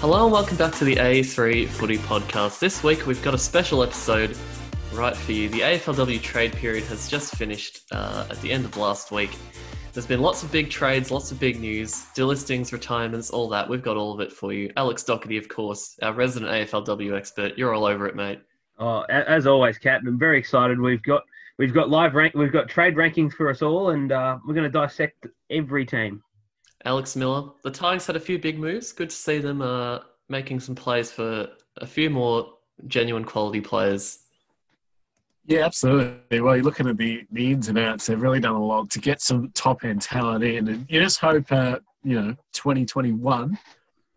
Hello and welcome back to the A3 Footy Podcast. This week we've got a special episode right for you. The AFLW trade period has just finished uh, at the end of last week. There's been lots of big trades, lots of big news, delistings, retirements, all that. We've got all of it for you. Alex Doherty, of course, our resident AFLW expert. You're all over it, mate. Oh, as always, Captain. I'm very excited. We've got we've got live rank, we've got trade rankings for us all, and uh, we're going to dissect every team. Alex Miller. The Tigers had a few big moves. Good to see them uh, making some plays for a few more genuine quality players. Yeah, absolutely. Well, you're looking at the, the ins and outs. They've really done a lot to get some top end talent in, and you just hope, uh, you know, 2021,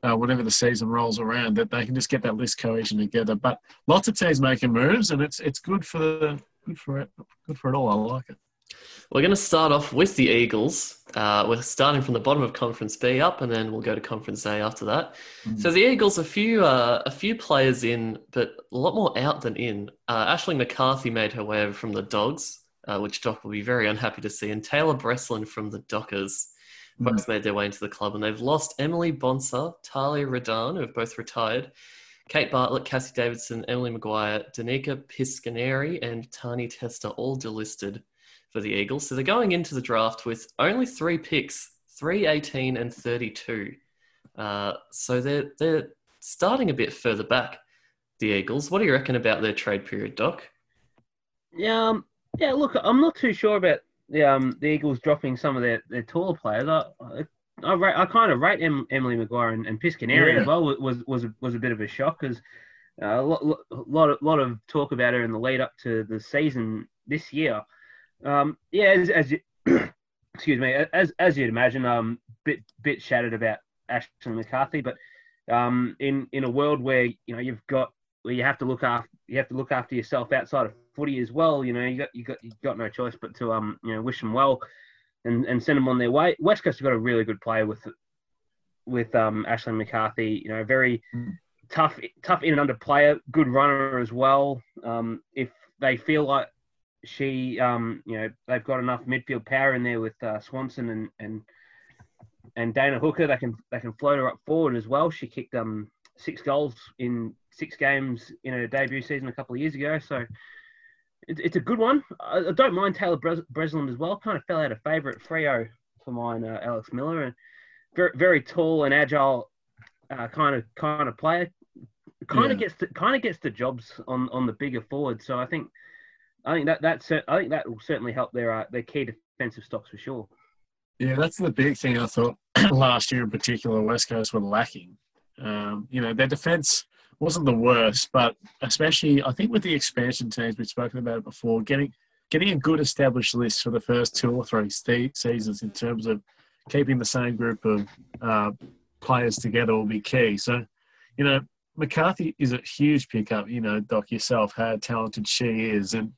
uh, whenever the season rolls around, that they can just get that list cohesion together. But lots of teams making moves, and it's it's good for the good for it. Good for it all. I like it. We're going to start off with the Eagles. Uh, we're starting from the bottom of Conference B up, and then we'll go to Conference A after that. Mm. So the Eagles, a few uh, a few players in, but a lot more out than in. Uh, Aisling McCarthy made her way over from the Dogs, uh, which Doc will be very unhappy to see, and Taylor Breslin from the Dockers mm. both made their way into the club, and they've lost Emily Bonser, Talia Radan, who have both retired. Kate Bartlett, Cassie Davidson, Emily Maguire, Danica Piscaneri, and Tani Tester all delisted for the Eagles. So they're going into the draft with only three picks 3, 18, and 32. Uh, so they're, they're starting a bit further back, the Eagles. What do you reckon about their trade period, Doc? Yeah, um, yeah. Look, I'm not too sure about the um, the Eagles dropping some of their, their taller players. I, I, rate, I kind of rate em, Emily Maguire and, and Piscaneri yeah. as well. Was was was a bit of a shock because uh, a lot, lot, of, lot of talk about her in the lead up to the season this year. Um, yeah, as, as you, excuse me, as as you'd imagine, um, bit bit shattered about Aisling McCarthy, but um, in in a world where you know you've got where you have to look after you have to look after yourself outside of footy as well. You know, you got you got you got no choice but to um you know wish them well, and and send them on their way. West Coast have got a really good player with with um Aisling McCarthy. You know, very tough tough in and under player, good runner as well. Um, if they feel like she, um, you know, they've got enough midfield power in there with uh, Swanson and and and Dana Hooker. They can they can float her up forward as well. She kicked um six goals in six games in her debut season a couple of years ago. So it, it's a good one. I, I don't mind Taylor Breslin as well. Kind of fell out of favour at Freo for mine, uh, Alex Miller, and very very tall and agile uh, kind of kind of player. Kind yeah. of gets the, kind of gets the jobs on on the bigger forward. So I think I think that that's I think that will certainly help their uh, their key defensive stocks for sure. Yeah, that's the big thing I thought last year in particular. West Coast were lacking. Um, you know, their defense wasn't the worst, but especially I think with the expansion teams we've spoken about it before, getting getting a good established list for the first two or three seasons in terms of keeping the same group of uh, players together will be key. So, you know, McCarthy is a huge pickup. You know, Doc yourself, how talented she is, and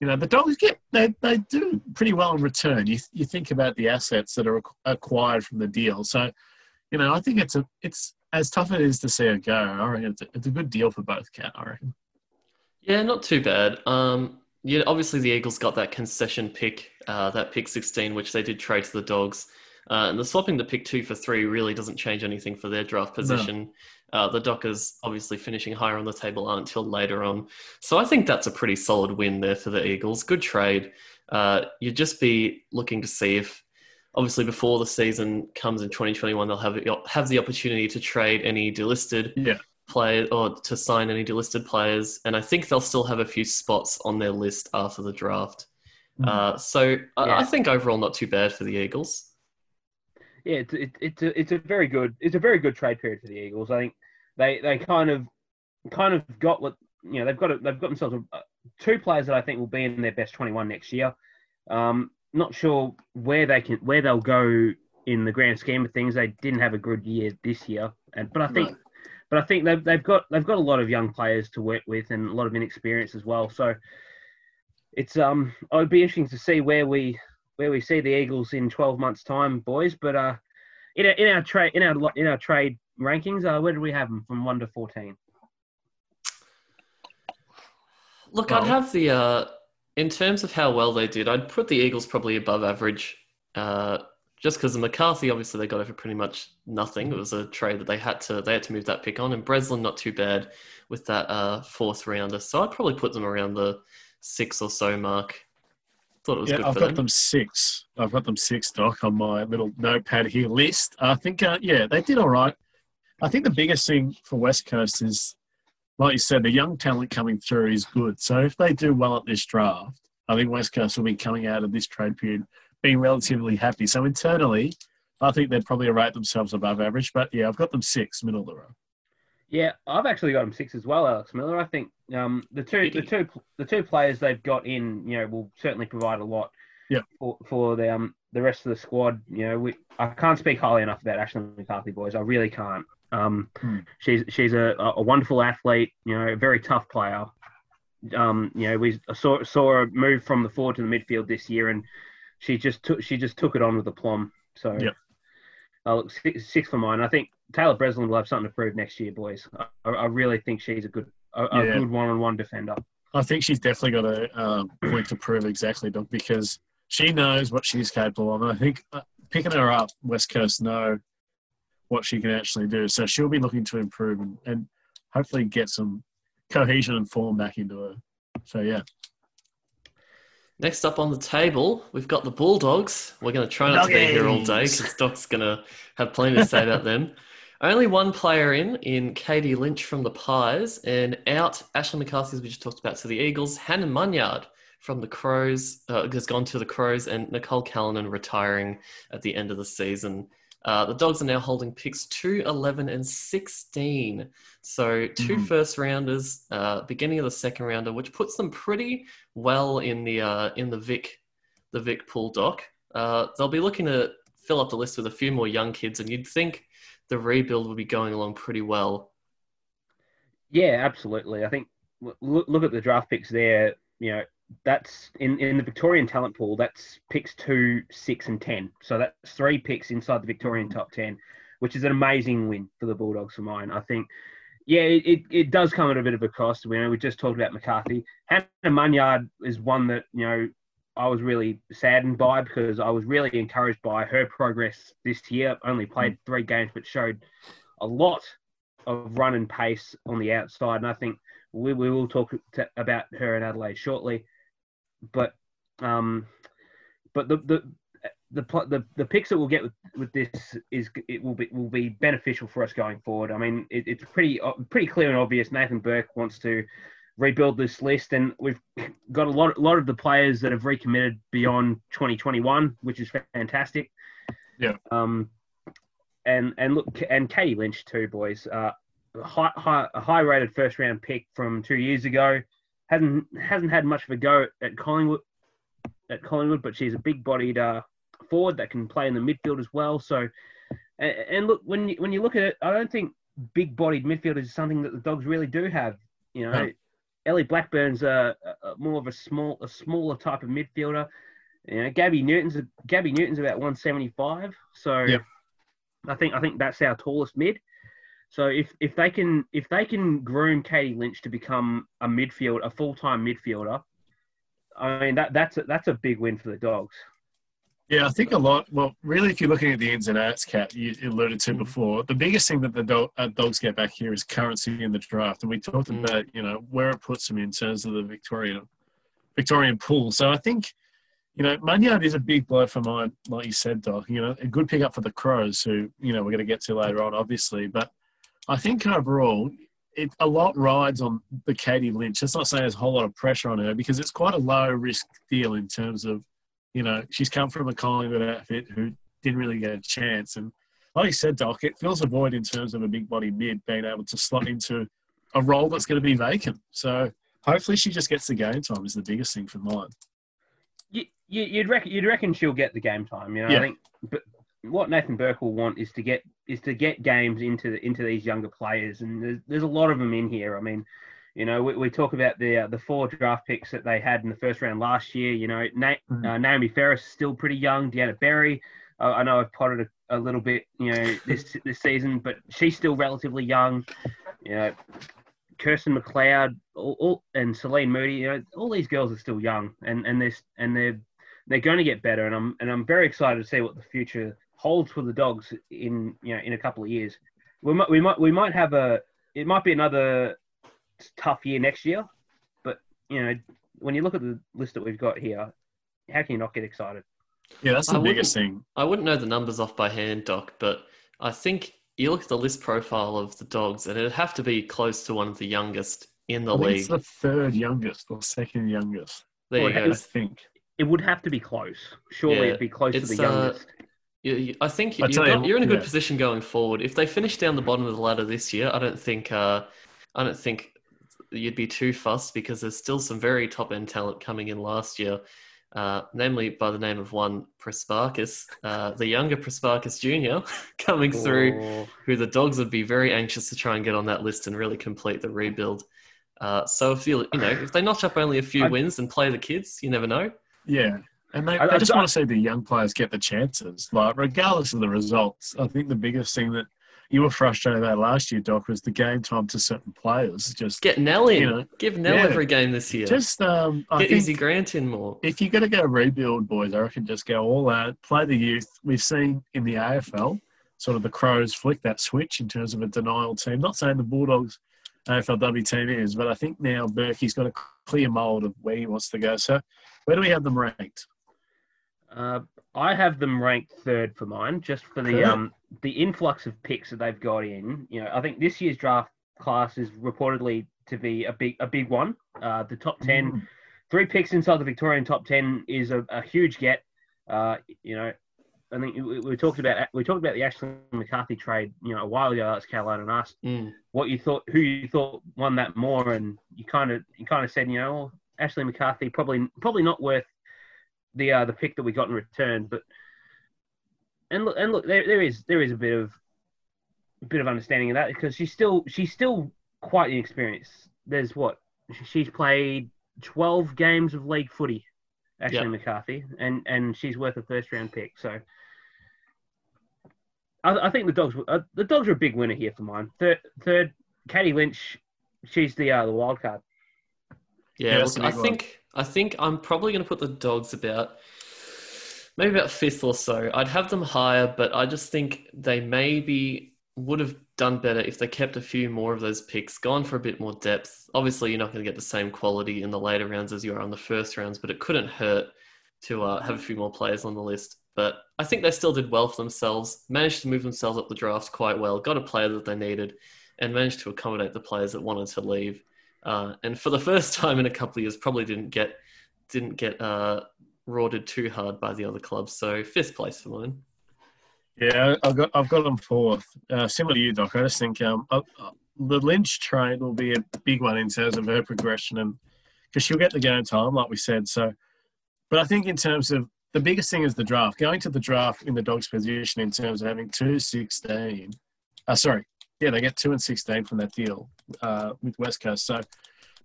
you know the Dogs get they, they do pretty well in return. You you think about the assets that are acquired from the deal, so you know I think it's a it's as tough as it is to see it go. I reckon it's a, it's a good deal for both Cat. I reckon. Yeah, not too bad. Um, yeah, obviously the Eagles got that concession pick, uh, that pick sixteen, which they did trade to the Dogs. Uh, and the swapping the pick two for three really doesn't change anything for their draft position. No. Uh, the Dockers obviously finishing higher on the table aren't until later on. So I think that's a pretty solid win there for the Eagles. Good trade. Uh, you'd just be looking to see if, obviously, before the season comes in 2021, they'll have have the opportunity to trade any delisted yeah. players or to sign any delisted players. And I think they'll still have a few spots on their list after the draft. Mm-hmm. Uh, so yeah. I, I think overall not too bad for the Eagles yeah, it's it, it's a it's a very good it's a very good trade period for the Eagles. I think they they kind of kind of got what you know they've got a, they've got themselves a, two players that I think will be in their best 21 next year. Um, not sure where they can where they'll go in the grand scheme of things. They didn't have a good year this year, and but I think. No. But I think they've, they've got they've got a lot of young players to work with and a lot of inexperience as well. So it's um it would be interesting to see where we where we see the Eagles in 12 months' time, boys. But uh, in our in our trade in our in our trade rankings, uh, where do we have them from one to 14? Look, well, I'd have the uh, in terms of how well they did, I'd put the Eagles probably above average. Uh, just because of McCarthy, obviously they got it for pretty much nothing. It was a trade that they had to they had to move that pick on, and Breslin not too bad with that uh, fourth rounder. So I'd probably put them around the six or so mark. Thought it was yeah, good I've for got them. them six. I've got them six, Doc, on my little notepad here list. I think, uh, yeah, they did all right. I think the biggest thing for West Coast is, like you said, the young talent coming through is good. So if they do well at this draft, I think West Coast will be coming out of this trade period being relatively happy. So internally, I think they'd probably rate themselves above average. But yeah, I've got them six, middle of the row. Yeah, I've actually got them six as well, Alex Miller. I think um, the two the two the two players they've got in, you know, will certainly provide a lot. Yeah. For for the um the rest of the squad, you know, we I can't speak highly enough about Aisling McCarthy, boys. I really can't. Um, Hmm. she's she's a, a wonderful athlete. You know, a very tough player. Um, you know, we saw saw her move from the forward to the midfield this year, and she just took she just took it on with aplomb. So. Yep. Uh, look, six, six for mine. I think Taylor Breslin will have something to prove next year, boys. I, I really think she's a good, a, a Yeah. good one-on-one defender. I think she's definitely got a um, point to prove exactly, Doc, because she knows what she's capable of. And I think uh, picking her up, West Coast know what she can actually do. So she'll be looking to improve and, and hopefully get some cohesion and form back into her. So yeah, Next up on the table, we've got the Bulldogs. We're going to try not to be here all day because Doc's going to have plenty to say about them. Only one player in, in Katie Lynch from the Pies, and out Aisling McCarthy, as we just talked about, to the Eagles. Hannah Munyard from the Crows uh, has gone to the Crows, and Nicole Callinan retiring at the end of the season. Uh, the Dogs are now holding picks 2, 11, and 16. So two Mhm. first rounders, uh, beginning of the second rounder, which puts them pretty well in the uh, in the Vic the Vic pool doc. Uh, they'll be looking to fill up the list with a few more young kids, and you'd think the rebuild would be going along pretty well. Yeah, absolutely. I think look, look at the draft picks there. You know, that's in, in the Victorian talent pool. That's picks two, six, and ten. So that's three picks inside the Victorian top ten, which is an amazing win for the Bulldogs for mine. I think. Yeah, it, it, it does come at a bit of a cost. You know, we just talked about McCarthy. Hannah Munyard is one that you know I was really saddened by because I was really encouraged by her progress this year. Only played mm. three games, but showed a lot of run and pace on the outside. And I think we, we will talk to, about her in Adelaide shortly. But um, but the the the the, the picks that we'll get with, with this is it will be will be beneficial for us going forward. I mean, it, it's pretty uh, pretty clear and obvious. Nathan Burke wants to rebuild this list, and we've got a lot a lot of the players that have recommitted beyond 2021, which is fantastic. Yeah. Um, and and look, and Katie Lynch too, boys. Uh, a high, high, a high rated first round pick from two years ago. Hasn't hasn't had much of a go at Collingwood at Collingwood, but she's a big bodied uh, forward that can play in the midfield as well. So, and, and look when you, when you look at it, I don't think big bodied midfielders is something that the Dogs really do have. You know, No. Ellie Blackburn's a, a, more of a small a smaller type of midfielder. You know, Gabby Newton's Gabby Newton's about 175. So, Yep. I think I think that's our tallest mid. So if, if they can if they can groom Katie Lynch to become a midfield a full time midfielder, I mean that that's a, that's a big win for the Dogs. Yeah, I think a lot. Well, really, if you're looking at the ins and outs, Cat, you alluded to before, the biggest thing that the dog, uh, dogs get back here is currency in the draft, and we talked Mm. about you know where it puts them in terms of the Victorian Victorian pool. So I think you know Munyard is a big blow for mine, like you said, Doc. You know, a good pickup for the Crows, who you know we're going to get to later on, obviously. But I think overall, it a lot rides on the Katie Lynch. That's not saying there's a whole lot of pressure on her because it's quite a low risk deal in terms of you know, she's come from a Collingwood outfit who didn't really get a chance. And like you said, Doc, it fills a void in terms of a big body mid being able to slot into a role that's going to be vacant. So hopefully she just gets the game time is the biggest thing for mine. You, you'd reckon you'd reckon she'll get the game time. You know, Yeah. I think. But what Nathan Burke will want is to get is to get games into the, into these younger players, and there's, there's a lot of them in here. I mean, you know, we, we talk about the uh, the four draft picks that they had in the first round last year. You know, Na- Mhm. uh, Naomi Ferres is still pretty young. Deanna Berry, uh, I know I've potted a, a little bit, you know, this this season, but she's still relatively young. You know, Kirsten McLeod all, all, and Celine Moody, you know, all these girls are still young, and and they're and they're they're going to get better, and I'm and I'm very excited to see what the future holds for the dogs in you know in a couple of years. We might we might we might have a it might be another tough year next year, but you know when you look at the list that we've got here, how can you not get excited? Yeah, that's I the biggest thing. I wouldn't know the numbers off by hand, Doc, but I think you look at the list profile of the dogs, and it'd have to be close to one of the youngest in the I league. it's the third youngest or second youngest. There you go. I think. It would have to be close. Surely Yeah, it'd be close to it's, the uh, youngest. You, you- I think I you, tell you're, you, you're in a good yeah. position going forward. If they finish down the bottom of the ladder this year, I don't think uh, I don't think you'd be too fussed because there's still some very top end talent coming in last year, uh, namely by the name of one Prespakis, uh, the younger Prespakis Junior, coming through, who the dogs would be very anxious to try and get on that list and really complete the rebuild. Uh, so if you you know if they notch up only a few I- wins and play the kids, you never know. Yeah. And they, I- they I- just I- want to see the young players get the chances, like regardless of the results. I think the biggest thing that you were frustrated about last year, Doc, was the game time to certain players. Just, Get Nell in. You know, Give Nell yeah. every game this year. just um, I Get think Easy Grant in more. if you're going to go rebuild, boys, I reckon just go all out, play the youth. We've seen in the AFL, sort of the Crows flick that switch in terms of a denial team. Not saying the Bulldogs AFLW team is, but I think now Burkey's got a clear mould of where he wants to go. So, where do we have them ranked? Uh, I have them ranked third for mine, just for the um the influx of picks that they've got in. You know, I think this year's draft class is reportedly to be a big a big one. Uh, the top ten, Mm. three picks inside the Victorian top ten is a, a huge get. Uh, you know, I think we, we talked about we talked about the Aisling McCarthy trade. You know, a while ago, that's Carolina and asked Mm. what you thought, who you thought won that more, and you kind of you kind of said, you know, well, Aisling McCarthy probably probably not worth the uh, the pick that we got in return, but and look and look there, there is there is a bit of a bit of understanding of that because she's still she's still quite inexperienced. There's what she's played twelve games of league footy, Aisling Yeah. McCarthy, and and she's worth a first round pick. So. I, I think the dogs. Uh, the dogs are a big winner here for mine. Third, third, Katie Lynch. She's the uh, the wild card. Yeah, Yeah, that's look, a I one. think I think I'm probably going to put the dogs about maybe about fifth or so. I'd have them higher, but I just think they maybe would have done better if they kept a few more of those picks, gone for a bit more depth. Obviously, you're not going to get the same quality in the later rounds as you are on the first rounds, but it couldn't hurt to uh, have a few more players on the list. But I think they still did well for themselves, managed to move themselves up the draft quite well, got a player that they needed, and managed to accommodate the players that wanted to leave. Uh, and for the first time in a couple of years, probably didn't get didn't get uh, rorted too hard by the other clubs. So fifth place for mine. Yeah, I've got I've got them fourth. Uh, similar to you, Doc. I just think um, uh, uh, the Lynch trade will be a big one in terms of her progression, and because she'll get the game time, like we said. So, but I think in terms of the biggest thing is the draft. Going to the draft in the Dogs' position in terms of having two sixteen. Uh, sorry, yeah, they get two and sixteen from that deal uh, with West Coast. So,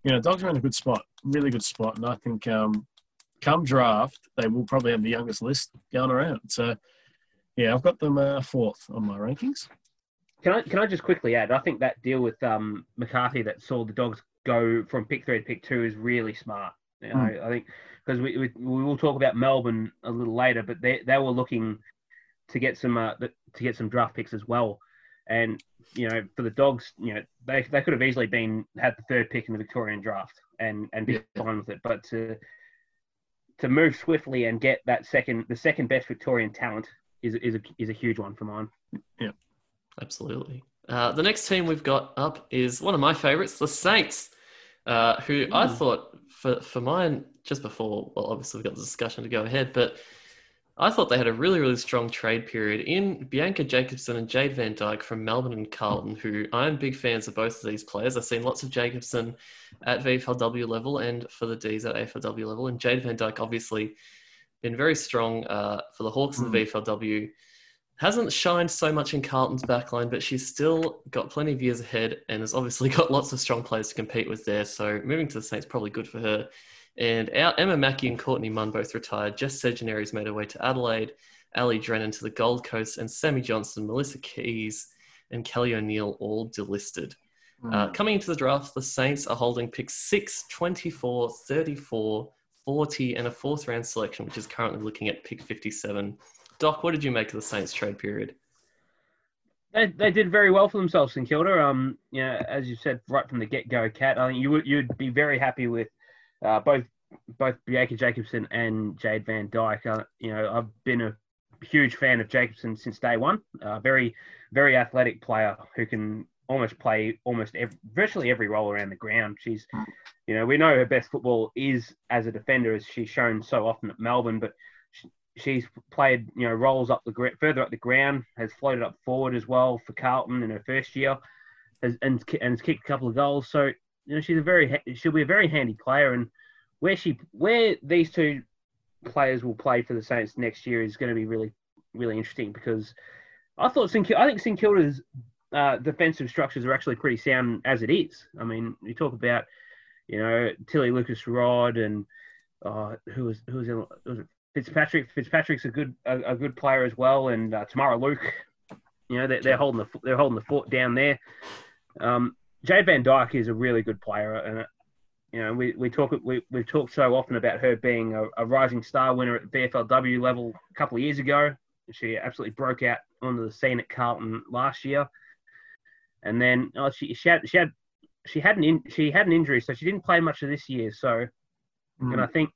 you know, Dogs are in a good spot, really good spot, and I think um, come draft they will probably have the youngest list going around. So. Yeah, I've got them uh, fourth on my rankings. Can I can I just quickly add? I think that deal with um, McCarthy that saw the dogs go from pick three to pick two is really smart. You know, I think because we, we we will talk about Melbourne a little later, but they they were looking to get some uh, to get some draft picks as well. And you know, for the dogs, you know, they they could have easily been had the third pick in the Victorian draft and and be Yeah. fine with it. But to to move swiftly and get that second the second best Victorian talent is is a is a huge one for mine. Yeah, absolutely. Uh, the next team we've got up is one of my favorites, the Saints, uh, who I thought for for mine just before. Well, obviously we've got the discussion to go ahead, but I thought they had a really really strong trade period in Bianca Jakobsson and Jayde Van Dyk from Melbourne and Carlton. Who I'm big fans of both of these players. I've seen lots of Jakobsson at VFLW level and for the D's at AFLW level, and Jayde Van Dyk obviously been very strong uh, for the Hawks in the VFLW hasn't shined so much in Carlton's backline, but she's still got plenty of years ahead and has obviously got lots of strong players to compete with there. So moving to the Saints probably good for her. And our Emma Mackey and Courtney Munn both retired. Jess Sedunary's made her way to Adelaide, Ali Drennan to the Gold Coast, and Sammy Johnson, Melissa Kuys, and Kelly O'Neill all delisted. Uh, coming into the draft, the Saints are holding picks 6, 24, 34, 40 and a fourth round selection, which is currently looking at pick 57. Doc, what did you make of the Saints trade period? They, they did very well for themselves, St Kilda. Um, you know, as you said right from the get go, Cat. I think you would you'd be very happy with uh, both both Bianca Jakobsson and Jayde Van Dyk. Uh, you know, I've been a huge fan of Jakobsson since day one. Uh, very very athletic player who can almost play almost every, virtually every role around the ground. She's, you know, we know her best football is as a defender, as she's shown so often at Melbourne, but she, she's played, you know, roles up the further up the ground, has floated up forward as well for Carlton in her first year, has, and and has kicked a couple of goals. So you know, she's a very she'll be a very handy player, and where she where these two players will play for the Saints next year is going to be really really interesting because I thought St. I think St Kilda's uh, defensive structures are actually pretty sound as it is. I mean, you talk about, you know, Tilly Lucas-Rodd and uh, who was who was, in, was it Fitzpatrick. Fitzpatrick's a good a, a good player as well, and uh, Tamara Luke. You know, they're, they're holding the they're holding the fort down there. Um, Jayde Van Dyk is a really good player, and you know, we, we talk we we've talked so often about her being a, a rising star winner at VFLW level a couple of years ago. She absolutely broke out onto the scene at Carlton last year and then oh, she she had she had she had an in, she had an injury, so she didn't play much of this year. So, mm. and I think,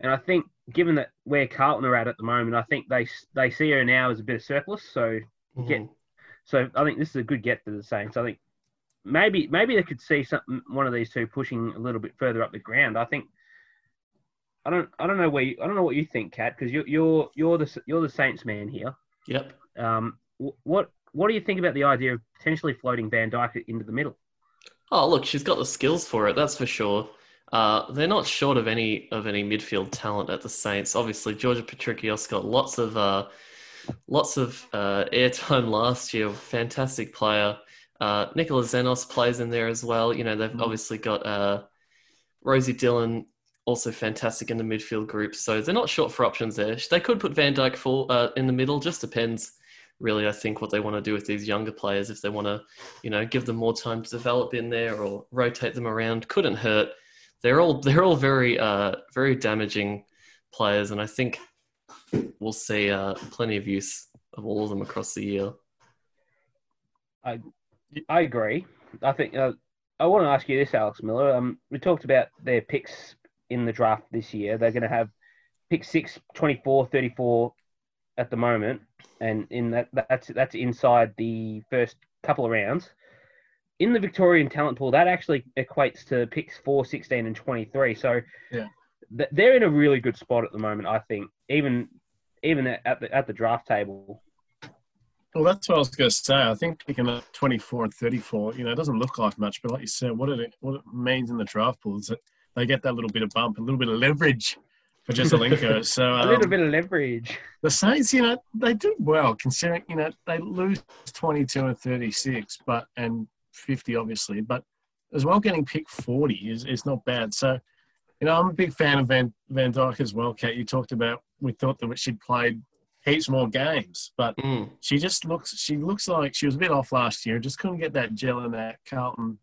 and I think given that where Carlton are at at the moment, I think they they see her now as a bit of surplus. So mm. get, so I think this is a good get for the Saints. I think maybe maybe they could see something one of these two pushing a little bit further up the ground. I think. I don't. I don't know where. You, I don't know what you think, Kat, because you're you're you're the you're the Saints man here. Yep. Um. What what do you think about the idea of potentially floating Van Dyk into the middle? Oh, look, she's got the skills for it. That's for sure. Uh, they're not short of any of any midfield talent at the Saints. Obviously, Georgia Patrikios got lots of uh, lots of uh, airtime last year. Fantastic player. Uh, Nicola Xenos plays in there as well. You know, they've mm-hmm. obviously got uh, Rosie Dillon, also fantastic in the midfield group. So they're not short for options there. They could put Van Dyk for, uh, in the middle. Just depends really, I think what they want to do with these younger players, if they want to, you know, give them more time to develop in there or rotate them around, couldn't hurt. They're all they're all very uh, very damaging players, and I think we'll see uh, plenty of use of all of them across the year. I I agree. I think uh, I want to ask you this, Alex Miller. Um, we talked about their picks in the draft this year. They're going to have pick 6, 24, 34, at the moment, and in that that's that's inside the first couple of rounds. In the Victorian talent pool, that actually equates to picks 4, 16, and 23. So yeah. th- they're in a really good spot at the moment, I think, even even at the, at the draft table. Well, that's what I was going to say. I think picking up 24 and 34, you know, it doesn't look like much, but like you said, what it, what it means in the draft pool is that they get that little bit of bump, a little bit of leverage for Jesaulenko. So um, a little bit of leverage. The Saints, you know, they did well considering, you know, they lose 22 and 36, but and 50 obviously, but as well getting picked 40 is, is not bad. So, you know, I'm a big fan of Van Van Dyk as well. Kate, you talked about we thought that she'd played heaps more games, but mm. she just looks she looks like she was a bit off last year. Just couldn't get that gel in that Carlton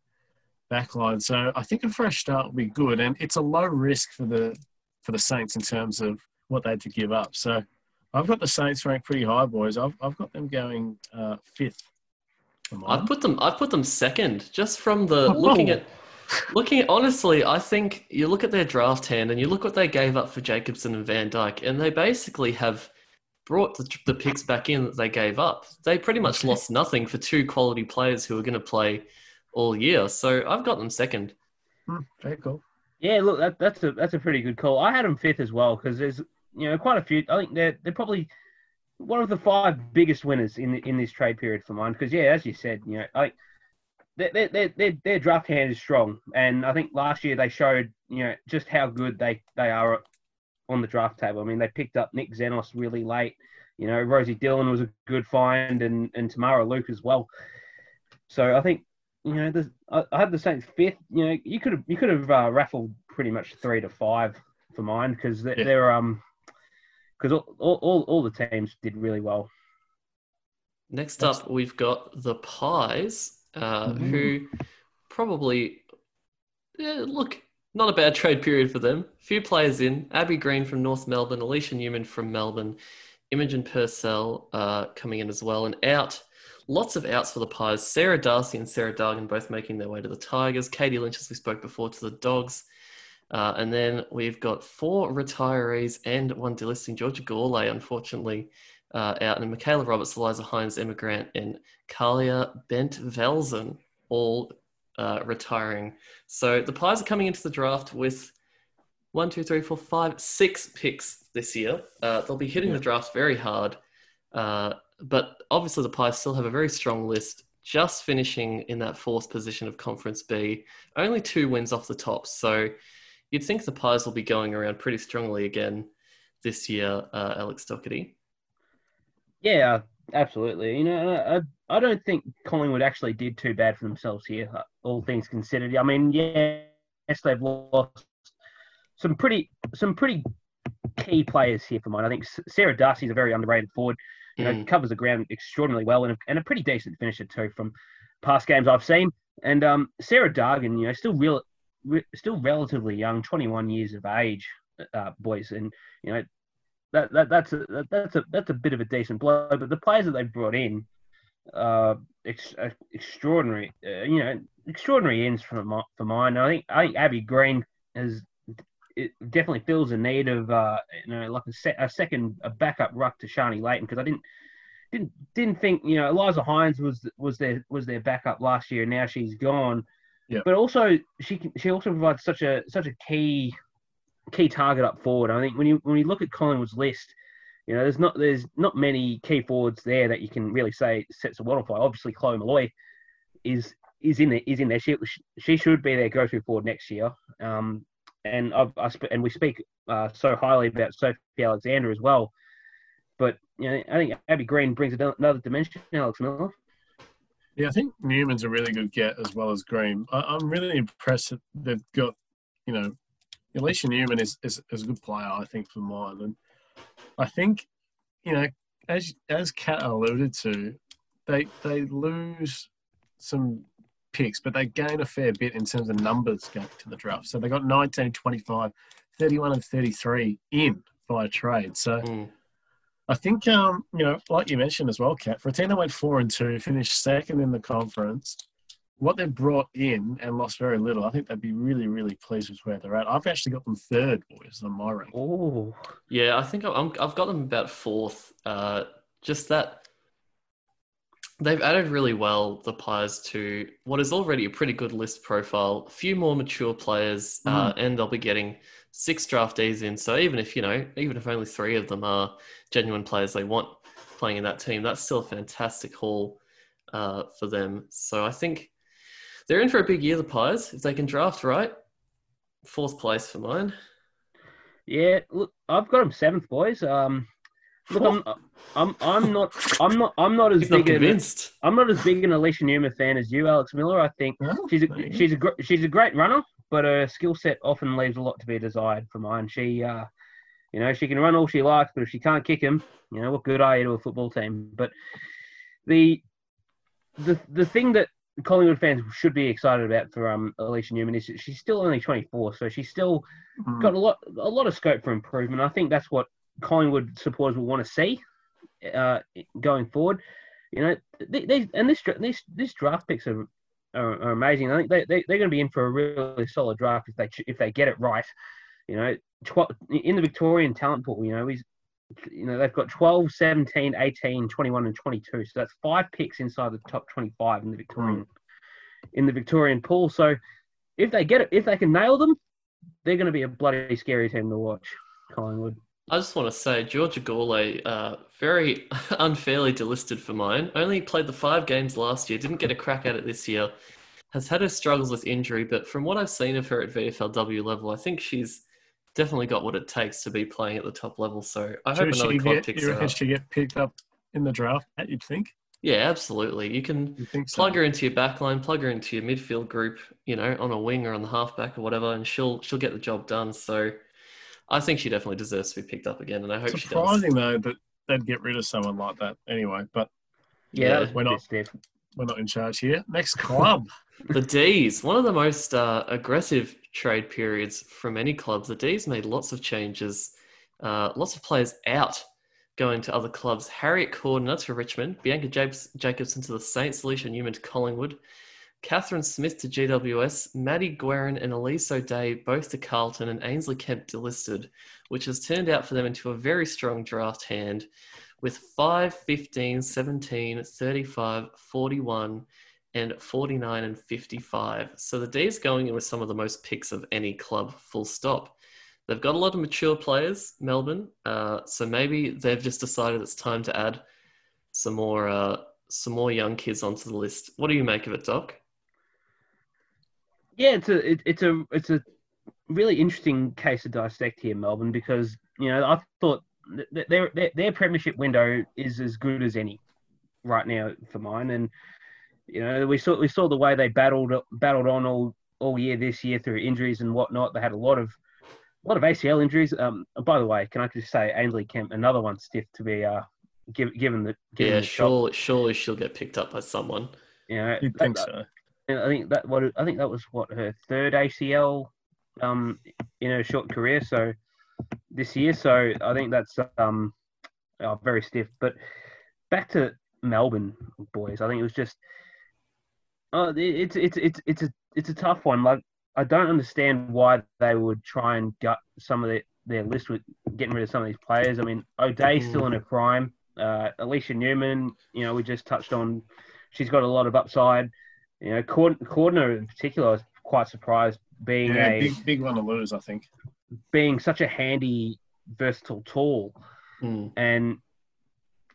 backline. So I think a fresh start will be good, and it's a low risk for the for the Saints in terms of what they had to give up. So I've got the Saints ranked pretty high, boys. I've, I've got them going uh, fifth. I've put them. I've put them second, just from the oh. looking at looking at honestly. I think you look at their draft hand and you look what they gave up for Jakobsson and Van Dyk, and they basically have brought the, the picks back in that they gave up. They pretty much lost nothing for two quality players who are going to play all year. So I've got them second. Hmm, very cool. Yeah, look, that, that's a that's a pretty good call. I had them fifth as well because there's you know quite a few. I think they're they're probably one of the five biggest winners in in this trade period for mine. Because yeah, as you said, you know, I their, their, their, their draft hand is strong, and I think last year they showed you know just how good they they are on the draft table. I mean, they picked up Nick Xenos really late. You know, Rosie Dillon was a good find, and and Tamara Luke as well. So I think you know, the, I, I had the Saints fifth. You know, you could have you could have uh, raffled pretty much three to five for mine because they're, yeah. they're um because all, all all the teams did really well. Next up, we've got the Pies, uh, mm-hmm. who probably yeah, look not a bad trade period for them. Few players in: Abbey Green from North Melbourne, Alicia Newman from Melbourne, Imogen Purcell uh, coming in as well, and out. Lots of outs for the Pies. Sarah D'Arcy and Sarah Dargan both making their way to the Tigers. Katie Lynch, as we spoke before, to the Dogs. Uh, and then we've got four retirees and one delisting. Georgia Gourlay, unfortunately, uh, out. And Michaela Roberts, Eliza Hynes, Emma Grant, and Kalia Bent Velzen all uh, retiring. So the Pies are coming into the draft with one, two, three, four, five, six picks this year. Uh, they'll be hitting yeah. the draft very hard. Uh, but obviously, the Pies still have a very strong list, just finishing in that fourth position of Conference B, only two wins off the top. So you'd think the Pies will be going around pretty strongly again this year, uh, Alex Doherty. Yeah, absolutely. You know, I, I don't think Collingwood actually did too bad for themselves here, uh, all things considered. I mean, yes, they've lost some pretty some pretty key players here for mine. I think Sarah D'Arcy's a very underrated forward. You know, mm. covers the ground extraordinarily well and a, and a pretty decent finisher too from past games I've seen. And um, Sarah Dargan, you know, still real, re, still relatively young, 21 years of age, uh, boys, and you know, that, that that's a that's a that's a bit of a decent blow. But the players that they've brought in, uh, ex, uh, extraordinary, uh, you know, extraordinary ends for my, for mine. I think I think Abbey Green has it definitely fills a need of uh, you know like a, se- a second a backup ruck to Sharni Layton because I didn't didn't didn't think you know Eliza Hynes was was their was their backup last year. Now she's gone. Yeah. But also she can, she also provides such a such a key key target up forward. I think when you when you look at Collingwood's list, you know there's not there's not many key forwards there that you can really say sets a waterfly. Obviously, Chloe Molloy is is in there is in there. She she should be their go-to forward next year. Um, and I've, I sp- and we speak uh, so highly about Sophie Alexander as well. But you know, I think Abbey Green brings another dimension. Alex Miller. Yeah, I think Newman's a really good get as well as Green. I, am really impressed that they've got, you know, Alicia Newman is, is, is a good player, I think, for mine. And I think, you know, as as Kat alluded to, they they lose some picks, but they gain a fair bit in terms of numbers going to the draft. So they got 19, 25, 31, and 33 in via trade. So mm. I think, um, you know, like you mentioned as well, Kat, for a team that went four and two, finished second in the conference, what they've brought in and lost very little, I think they'd be really, really pleased with where they're at. I've actually got them third, boys, on my rank. Oh, yeah, I think I'm, I've got them about fourth. Uh, just that They've added really well the Pies to what is already a pretty good list profile. A few more mature players, mm. uh, and they'll be getting six draftees in. So even if you know, even if only three of them are genuine players they want playing in that team, that's still a fantastic haul uh, for them. So I think they're in for a big year. The Pies, if they can draft right, fourth place for mine. Yeah, look, I've got them seventh, boys. Um, Look, I'm, I'm, I'm not, I'm not, I'm not as He's big. Not convinced. An, I'm not as big an Alicia Newman fan as you, Alex Miller. I think oh, she's a, she's a, she's a great runner, but her skill set often leaves a lot to be desired for mine. She, uh, you know, she can run all she likes, but if she can't kick him, you know, what good are you to a football team? But the, the, the thing that Collingwood fans should be excited about for um Alicia Newman is she's still only 24, so she's still mm. got a lot a lot of scope for improvement. I think that's what Collingwood supporters will want to see uh, going forward. You know, these and this this this draft picks are, are, are amazing. I think they, they they're going to be in for a really solid draft if they if they get it right. You know, tw- in the Victorian talent pool, you know, he's you know they've got 12 17 18 21 and 22 so that's five picks inside the top 25 in the victorian mm. in the victorian pool so if they get it if they can nail them they're going to be a bloody scary team to watch collingwood I just want to say Georgia Gourlay, uh, very unfairly delisted for mine. Only played the five games last year, didn't get a crack at it this year. Has had her struggles with injury, but from what I've seen of her at VFLW level, I think she's definitely got what it takes to be playing at the top level. So I hope another club get, picks you her reckon she get picked up in the draft? You'd think. Yeah, absolutely. You can you plug so? her into your backline, plug her into your midfield group, you know, on a wing or on the halfback or whatever, and she'll she'll get the job done. So I think she definitely deserves to be picked up again, and I hope Surprising, she does. Surprising though that they'd get rid of someone like that anyway, but yeah, yeah we're not. We're not in charge here. Next club. the D's, one of the most uh, aggressive trade periods from any clubs. The D's made lots of changes, uh, lots of players out going to other clubs. Harriet Cordner, that's for Richmond. Bianca Jakobsson to the Saints. Alicia Newman to Collingwood. Catherine Smith to GWS. Maddie Guerin and Elise O'Dea both to Carlton. And Ainslie Kemp delisted, which has turned out for them into a very strong draft hand with 5, 15, 17, 35, 41, and 49 and 55. So the D's going in with some of the most picks of any club, full stop. They've got a lot of mature players, Melbourne. Uh, so maybe they've just decided it's time to add some more uh, some more young kids onto the list. What do you make of it, Doc? Yeah, it's a it, it's a it's a really interesting case to dissect here, Melbourne, because you know I thought their, their their premiership window is as good as any right now for mine, and you know we saw we saw the way they battled battled on all all year this year through injuries and whatnot. They had a lot of a lot of ACL injuries. Um, by the way, can I just say Ainslie Kemp, another one stiff to be uh, give, given the given yeah, the surely surely she'll get picked up by someone. Yeah, you think so? I think that what I think that was what her third ACL um in her short career. So this year. So I think that's um oh, very stiff. But back to Melbourne boys, I think it was just oh it's it's it's it's a it's a tough one. Like I don't understand why they would try and gut some of their, their list with getting rid of some of these players. I mean, O'Dea's still in her prime. Uh, Alicia Newman, you know, we just touched on. She's got a lot of upside. You know, Cordner in particular, I was quite surprised being yeah, a big, big one to lose. I think being such a handy, versatile tool, mm. and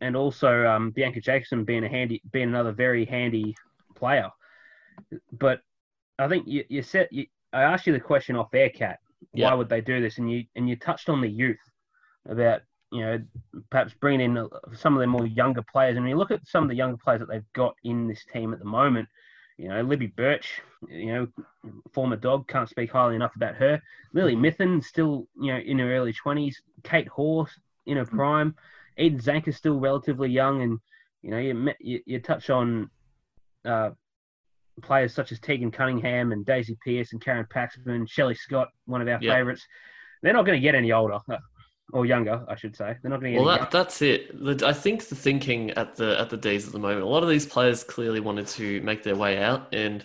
and also um, Bianca Jackson being a handy, being another very handy player. But I think you, you said you, I asked you the question off air, Cat. Why would they do this? And you and you touched on the youth about you know perhaps bringing in some of the more younger players. And when you look at some of the younger players that they've got in this team at the moment, you know, Libby Birch, you know, former dog, can't speak highly enough about her. Lily Mithen, still, you know, in her early 20s. Kate Hore, in her prime. Eden Zanker, still relatively young. And, you know, you, you, you touch on uh, players such as Tegan Cunningham and Daisy Pearce and Karen Paxman, Shelley Scott, one of our yep. favourites. They're not going to get any older or younger, I should say. They're not going to. Well, that, that's it. I think the thinking at the at the D's at the moment, a lot of these players clearly wanted to make their way out, and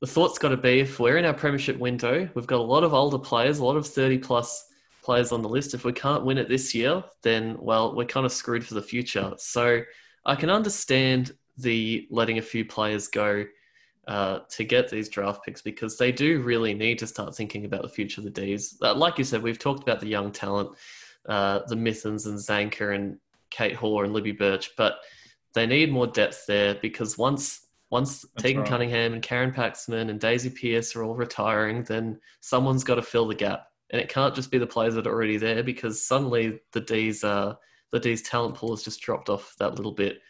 the thought's got to be if we're in our premiership window, we've got a lot of older players, a lot of thirty plus players on the list. If we can't win it this year, then well, we're kind of screwed for the future. So I can understand the letting a few players go. Uh, to get these draft picks because they do really need to start thinking about the future of the D's. Uh, like you said, we've talked about the young talent uh, the Mithens and Zanker and Kate Hore and Libby Birch, but they need more depth there because once once That's Tegan right. Cunningham and Karen Paxman and Daisy Pearce are all retiring, then someone's got to fill the gap, and it can't just be the players that are already there because suddenly the D's uh, the D's talent pool has just dropped off that little bit.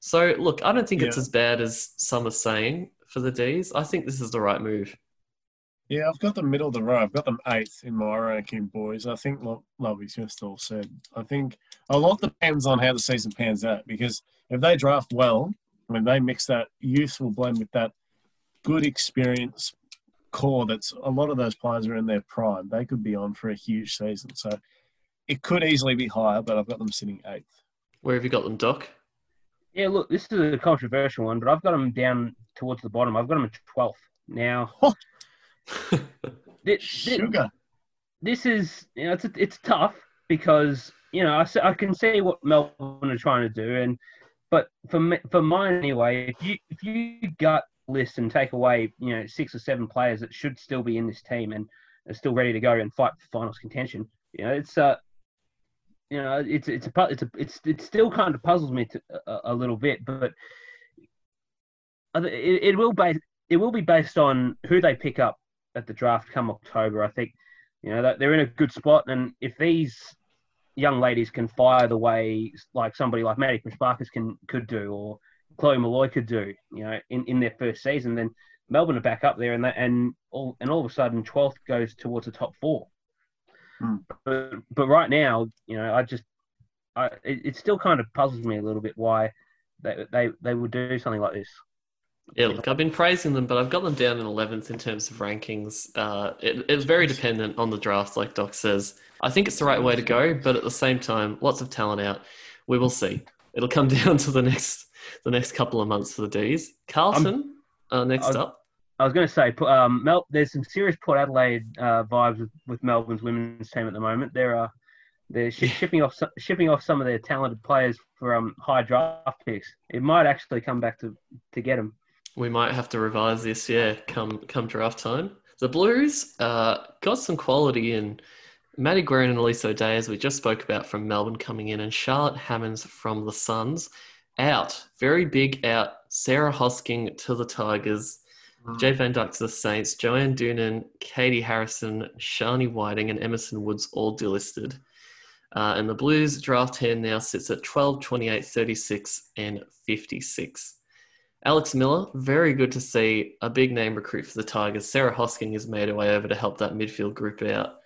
So look, I don't think yeah. it's as bad as some are saying for the D's. I think this is the right move. Yeah, I've got the middle of the row. I've got them eighth in my ranking, boys. I think, like Lovey just all said, I think a lot depends on how the season pans out. Because if they draft well, when they mix that youthful blend with that good experience core, that's a lot of those players are in their prime. They could be on for a huge season. So it could easily be higher, but I've got them sitting eighth. Where have you got them, Doc? Yeah, look, this is a controversial one, but I've got them down towards the bottom. I've got them at twelfth now. This, Sugar. This is you know it's it's tough because you know I, I can see what Melbourne are trying to do and but for me, for mine anyway if you if you gut list and take away you know six or seven players that should still be in this team and are still ready to go and fight for finals contention you know it's uh you know it's it's a it's a it's it still kind of puzzles me to, a, a little bit but it, it will base it will be based on who they pick up at the draft come October. I think you know they're in a good spot, and if these young ladies can fire the way like somebody like Maddie Prespakis can could do, or Chloe Molloy could do, you know, in, in their first season, then Melbourne are back up there, and that, and all and all of a sudden, twelfth goes towards the top four. Hmm. But but right now, you know, I just I it, it, still kind of puzzles me a little bit why they they they would do something like this. Yeah, look, I've been praising them, but I've got them down in 11th in terms of rankings. Uh, it, it's very dependent on the draft, like Doc says. I think it's the right way to go, but at the same time, lots of talent out. We will see. It'll come down to the next the next couple of months for the D's. Carlton, uh, next I- up. I was going to say, um, Mel, there's some serious Port Adelaide uh, vibes with, with Melbourne's women's team at the moment. They're uh, they're shi shipping off some, shipping off some of their talented players for um, high draft picks. It might actually come back to to get them. We might have to revise this, yeah, come come draft time. The Blues uh, got some quality in Maddie Guerin and Elise O'Dea, as we just spoke about from Melbourne coming in, and Charlotte Hammans from the Suns. Out, very big out. Sarah Hosking to the Tigers. Jayde Van Dyk to the Saints. Joanne Doonan, Katie Harrison, Shani Whiting, and Emerson Woods all delisted. Uh, and the Blues draft hand now sits at 12, 28, 36, and 56. Alex Miller, very good to see a big name recruit for the Tigers. Sarah Hosking has made her way over to help that midfield group out.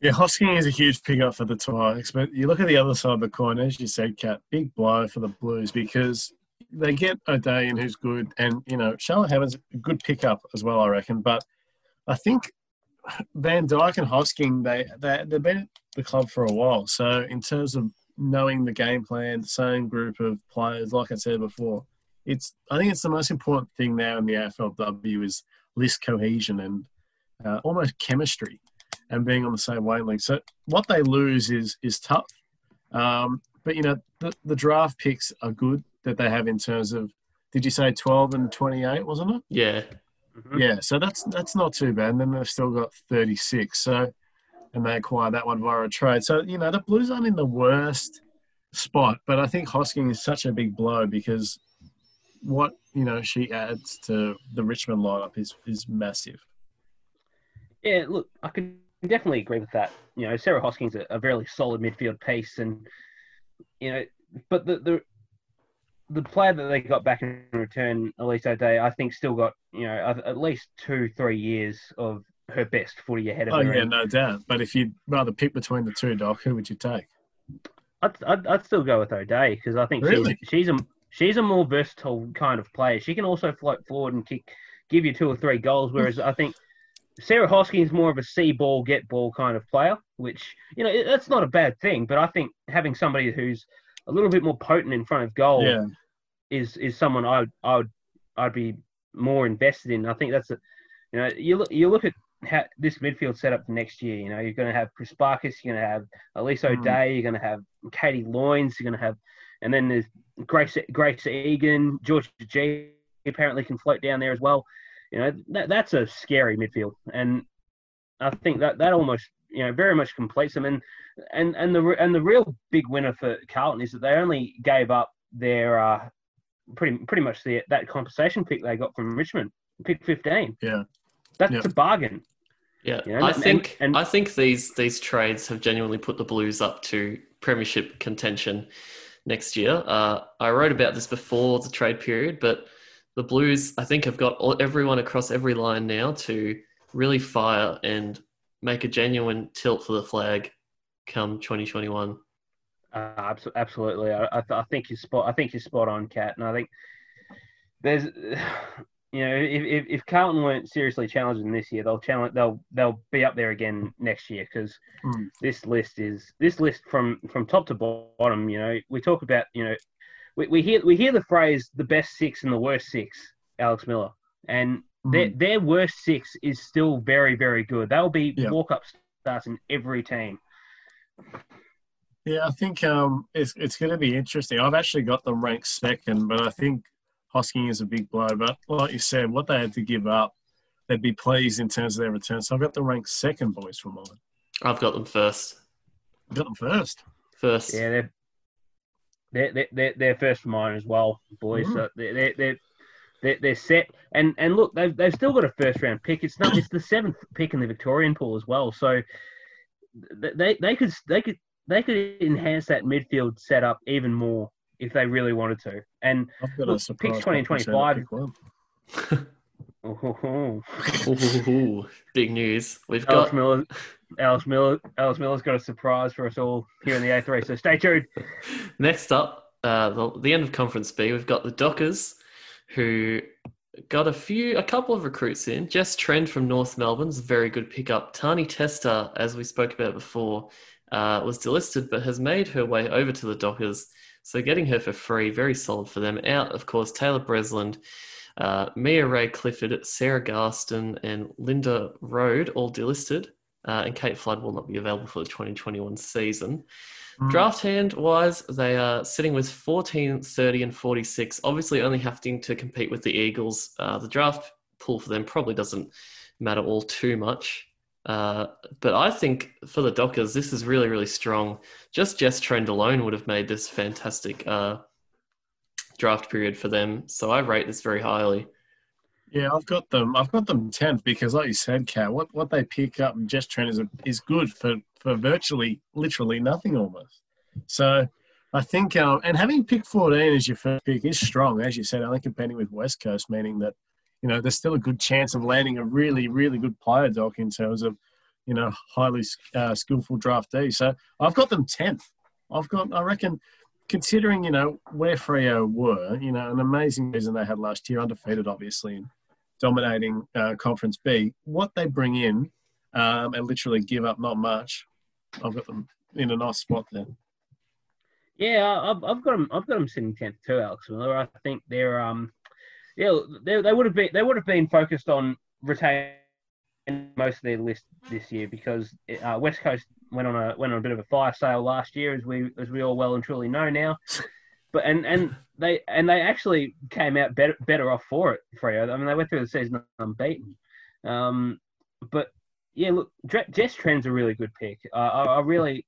Yeah, Hosking is a huge pickup for the Tigers, but you look at the other side of the coin, as you said, Kat, big blow for the Blues because they get O'Dayan, who's good, and you know Charlotte Hammond's a good pickup as well, I reckon. But I think Van Dyk and Hosking, they they they've been at the club for a while, so in terms of knowing the game plan, same group of players, like I said before, it's I think it's the most important thing now in the AFLW is list cohesion and uh, almost chemistry and being on the same wavelength. So what they lose is is tough. Um, but you know the, the draft picks are good that they have in terms of. Did you say twelve and twenty eight? Wasn't it? Yeah, Mhm. Yeah. So that's that's not too bad. And then they've still got thirty six. So and they acquire that one via a trade. So you know the Blues aren't in the worst spot, but I think Hosking is such a big blow because what you know she adds to the Richmond lineup is is massive. Yeah, look, I can definitely agree with that. You know, Sarah Hosking's a, a very solid midfield piece, and you know, but the the the player that they got back in return, Elise O'Dea, I think still got you know at, least two three years of her best footy ahead of Oh her. yeah, and no doubt. But if you'd rather pick between the two, Doc, who would you take? I'd, I'd, I'd still go with O'Dea because I think Really? she's, she's a she's a more versatile kind of player. She can also float forward and kick, give you two or three goals. Whereas I think Sarah Hosking is more of a see ball, get ball kind of player, which you know that's not a bad thing. But I think having somebody who's a little bit more potent in front of goal Yeah, is is someone I would I would I'd be more invested in. I think that's a you know you look you look at how this midfield setup for next year. You know you're going to have Prespakis, you're going to have Elise Mm. O'Dea, you're going to have Katie Loynes, you're going to have, and then there's Grace Grace Egan, George G apparently can float down there as well. You know that that's a scary midfield, and I think that that almost you know very much completes them. And and and the and the real big winner for Carlton is that they only gave up their uh, pretty pretty much the that compensation pick they got from Richmond, pick 15. Yeah. That's Yeah. a bargain. yeah. Yeah, I and- think and- I think these these trades have genuinely put the Blues up to premiership contention next year. Uh, I wrote about this before the trade period, but the Blues I think have got all, everyone across every line now to really fire and make a genuine tilt for the flag come 2021. Uh, absolutely, I, I, th- I think you're spot. I think you're spot on, Cat. And I think there's, you know, if, if, if Carlton weren't seriously challenging this year, they'll challenge. They'll they'll be up there again next year because Hmm. this list is this list from from top to bottom. You know, we talk about you know, we, we hear we hear the phrase the best six and the worst six, Alex Miller, and their Mm. their worst six is still very very good. They'll be Yeah. walk up starts in every team. Yeah, I think um, it's it's going to be interesting. I've actually got them ranked second, but I think Hosking is a big blow. But like you said, what they had to give up, they'd be pleased in terms of their return. So I've got the ranked second, boys, for mine. I've got them first. I've got them first. First. Yeah, they're they're they're, they're, they're first for mine as well, boys. Mhm. So they're they're, they're they're they're set, and and look, they've they've still got a first round pick. It's not it's the seventh pick in the Victorian pool as well. So they they could they could they could enhance that midfield setup even more if they really wanted to. And I've Look, picks 20 and percent 25. pick one. oh, Ooh, big news. We've Alice got Miller, Alice Miller, Alice Miller's got a surprise for us all here in the A3. So stay tuned. Next up, uh, the, the end of Conference B, we've got the Dockers, who got a few, a couple of recruits in. Jess Trend from North Melbourne's a very good pickup. Tani Tester, as we spoke about before, uh, was delisted but has made her way over to the Dockers. So getting her for free, very solid for them. Out, of course, Taylor Bresland, uh, Mia Rae Clifford, Sarah Garstone, and Linda Road, all delisted. Uh, and Kate Flood will not be available for the 2021 season. Mm. Draft hand wise, they are sitting with 14, 30, and 46. Obviously, only having to compete with the Eagles. Uh, the draft pool for them probably doesn't matter all too much. Uh, but I think for the Dockers, this is really, really strong. Just Jess Trend alone would have made this fantastic uh, draft period for them. So I rate this very highly. Yeah, I've got them. I've got them tenth because, like you said, Kat, what, what they pick up in Jess Trend is is good for for virtually, literally nothing almost. So I think, um, and having pick fourteen as your first pick is strong, as you said. Only competing with West Coast, meaning that you know there's still a good chance of landing a really, really good player, Doc, in terms of you know highly uh, skillful draftee. So I've got them tenth. I've got, I reckon, considering you know where Freo were, you know, an amazing season they had last year, undefeated, obviously, and dominating uh, Conference B, what they bring in um, and literally give up not much, I've got them in a nice spot there. Yeah, I've, I've got them. I've got them sitting tenth too, Alex Miller. I think they're um, yeah, they, they would have been they would have been focused on retaining most of their list this year because uh, West Coast went on a went on a bit of a fire sale last year, as we as we all well and truly know now. But and and they and they actually came out better better off for it. Freo. I mean, they went through the season unbeaten. Um, but yeah, look, Jess Trend's a really good pick. Uh, I, I, really,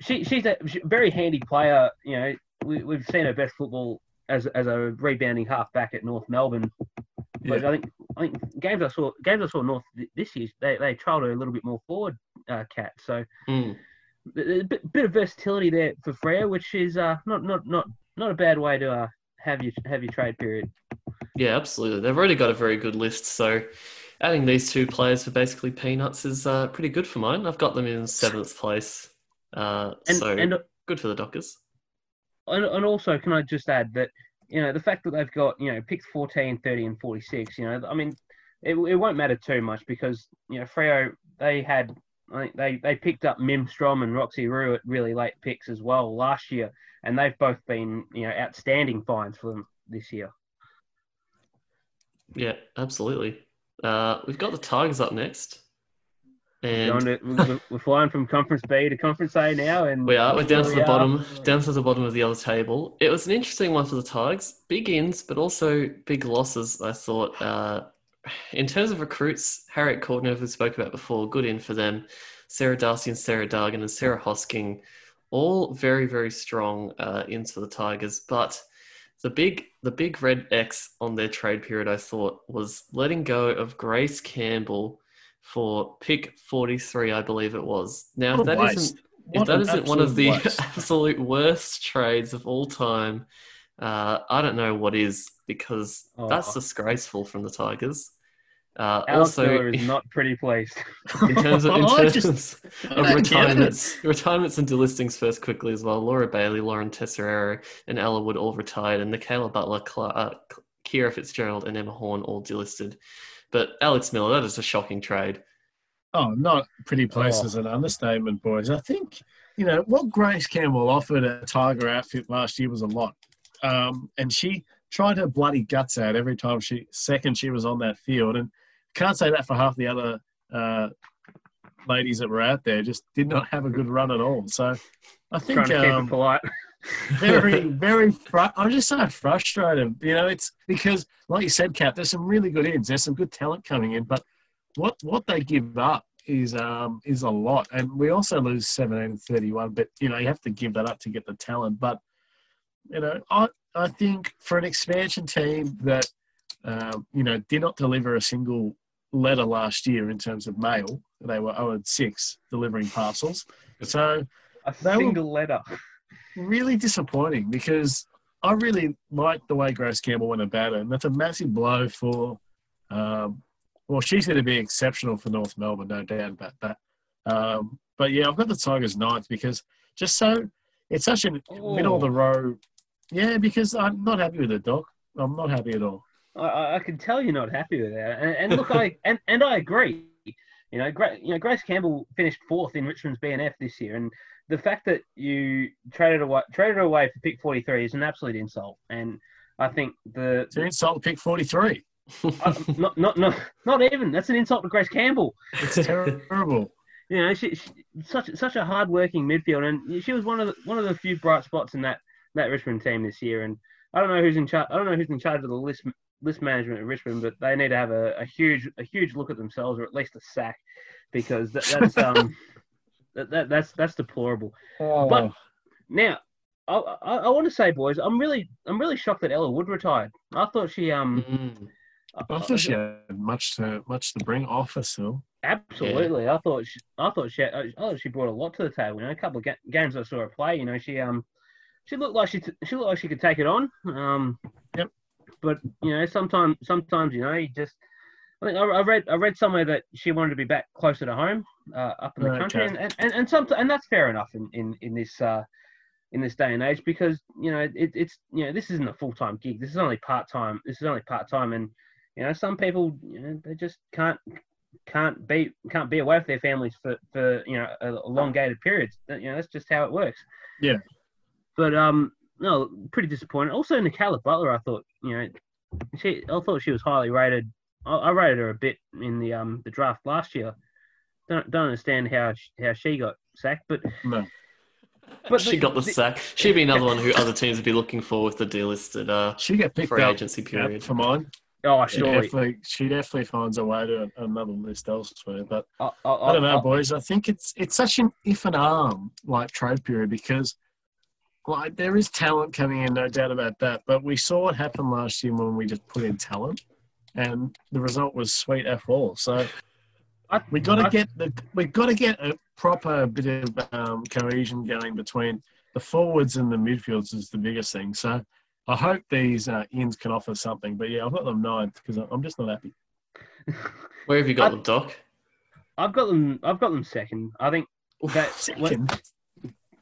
she she's a very handy player. You know, we, we've seen her best football as as a rebounding half back at North Melbourne. But yeah. I think I think games I saw games I saw North this year they they trialled her a little bit more forward, uh, Cat. So. Mm a bit, bit of versatility there for Freo, which is uh, not not not not a bad way to uh, have your have your trade period. Yeah, absolutely. They've already got a very good list, so adding these two players for basically peanuts is uh, pretty good for mine. I've got them in seventh place, uh, and, so and, good for the Dockers. And, and also, can I just add that you know the fact that they've got you know picks 14, 30, and 46. You know, I mean, it, it won't matter too much because you know Freo they had I think they, they picked up Mim Strom and Roxy Roux at really late picks as well last year, and they've both been you know outstanding finds for them this year. Yeah, absolutely. Uh, we've got the Tigers up next. And to, we're flying from Conference B to Conference A now, and we are. We're down to the bottom, down to the bottom of the other table. It was an interesting one for the Tigers. Big ins, but also big losses. I thought. Uh, in terms of recruits, Harriet Cordner, we spoke about before, good in for them. Sarah D'Arcy and Sarah Dargan and Sarah Hosking, all very very strong uh, ins for the Tigers. But the big the big red X on their trade period, I thought, was letting go of Grace Campbell for pick forty three, I believe it was. Now, if that not if that isn't one of the waste. absolute worst trades of all time, uh, I don't know what is because oh. that's disgraceful from the Tigers. Uh, also, is not pretty placed in terms of, in terms just, of retirements, retirements and delistings first quickly as well. Laura Bailey, Lauren Tesoriero, and Ella Wood all retired, and Nekaela Butler, Cla- uh, Kira Fitzgerald, and Emma Horn all delisted. But Alex Miller, that is a shocking trade. Oh, not pretty place oh. is an understatement, boys. I think you know what Grace Campbell offered a Tiger outfit last year was a lot, um, and she tried her bloody guts out every time she second she was on that field, and can't say that for half the other uh, ladies that were out there. Just did not have a good run at all. So I think um, very, very. Fr- I'm just so frustrated. You know, it's because, like you said, Cap, there's some really good ins. There's some good talent coming in, but what what they give up is um is a lot, and we also lose 17 and 31. But you know, you have to give that up to get the talent. But you know, I I think for an expansion team that um, you know did not deliver a single letter last year in terms of mail, they were 0 6 delivering parcels. So a single letter. Really disappointing because I really like the way Grace Campbell went about it, and that's a massive blow for. Um, well, she's going to be exceptional for North Melbourne, no doubt about that. Um, but yeah, I've got the Tigers ninth because just so it's such a middle of the row yeah, because I'm not happy with it, Doc. I'm not happy at all. I, I can tell you're not happy with that. And, and look, I and, and I agree. You know, Gra- you know, Grace Campbell finished fourth in Richmond's BNF this year, and the fact that you traded away traded away for pick 43 is an absolute insult. And I think the It's an insult to pick 43. uh, not not not not even that's an insult to Grace Campbell. It's terrible. You know, she, she such such a hardworking midfield, and she was one of the, one of the few bright spots in that that Richmond team this year. And I don't know who's in charge. I don't know who's in charge of the list list management at Richmond, but they need to have a, a huge a huge look at themselves, or at least a sack, because that, that's um that, that that's that's deplorable. But now, I, I, I want to say, boys, I'm really I'm really shocked that Ella Wood retired. I thought she um. Mm. I thought she had much to much to bring off her still. Absolutely, I thought she, I thought she I thought she brought a lot to the table. You know, a couple of ga- games I saw her play, you know, she um she looked like she t- she looked like she could take it on. Um, Yep. But you know, sometimes sometimes you know you just. I think I, read I read somewhere that she wanted to be back closer to home, uh, up in the country, and and and, and, some, and that's fair enough in in in this. Uh, in this day and age, because you know it, it's you know this isn't a full time gig. This is only part time. This is only part time, and you know some people you know they just can't can't be can't be away with their families for, for you know a elongated periods. You know that's just how it works. Yeah. But um no, pretty disappointed. Also, Nicola Butler, I thought you know she I thought she was highly rated. I, I rated her a bit in the um the draft last year. Don't don't understand how she, how she got sacked, but No. But she the- got the the- sack. She'd be another one who other teams would be looking for with the delisted uh, She get picked free up agency yeah, period. for mine. oh She definitely, she definitely finds a way to another list elsewhere. But I, I don't know, boys. I think it's it's such an if and arm like trade period because like there is talent coming in, no doubt about that. But we saw what happened last year when we just put in talent, and the result was sweet F all. So we got to get the we got to get a proper bit of um, cohesion going between the forwards and the midfields is the biggest thing. So. I hope these uh, ins can offer something, but yeah, I've got them ninth because I'm just not happy. Where have you got I- them, Doc? I've got them. I've got them second. I think that what, Second,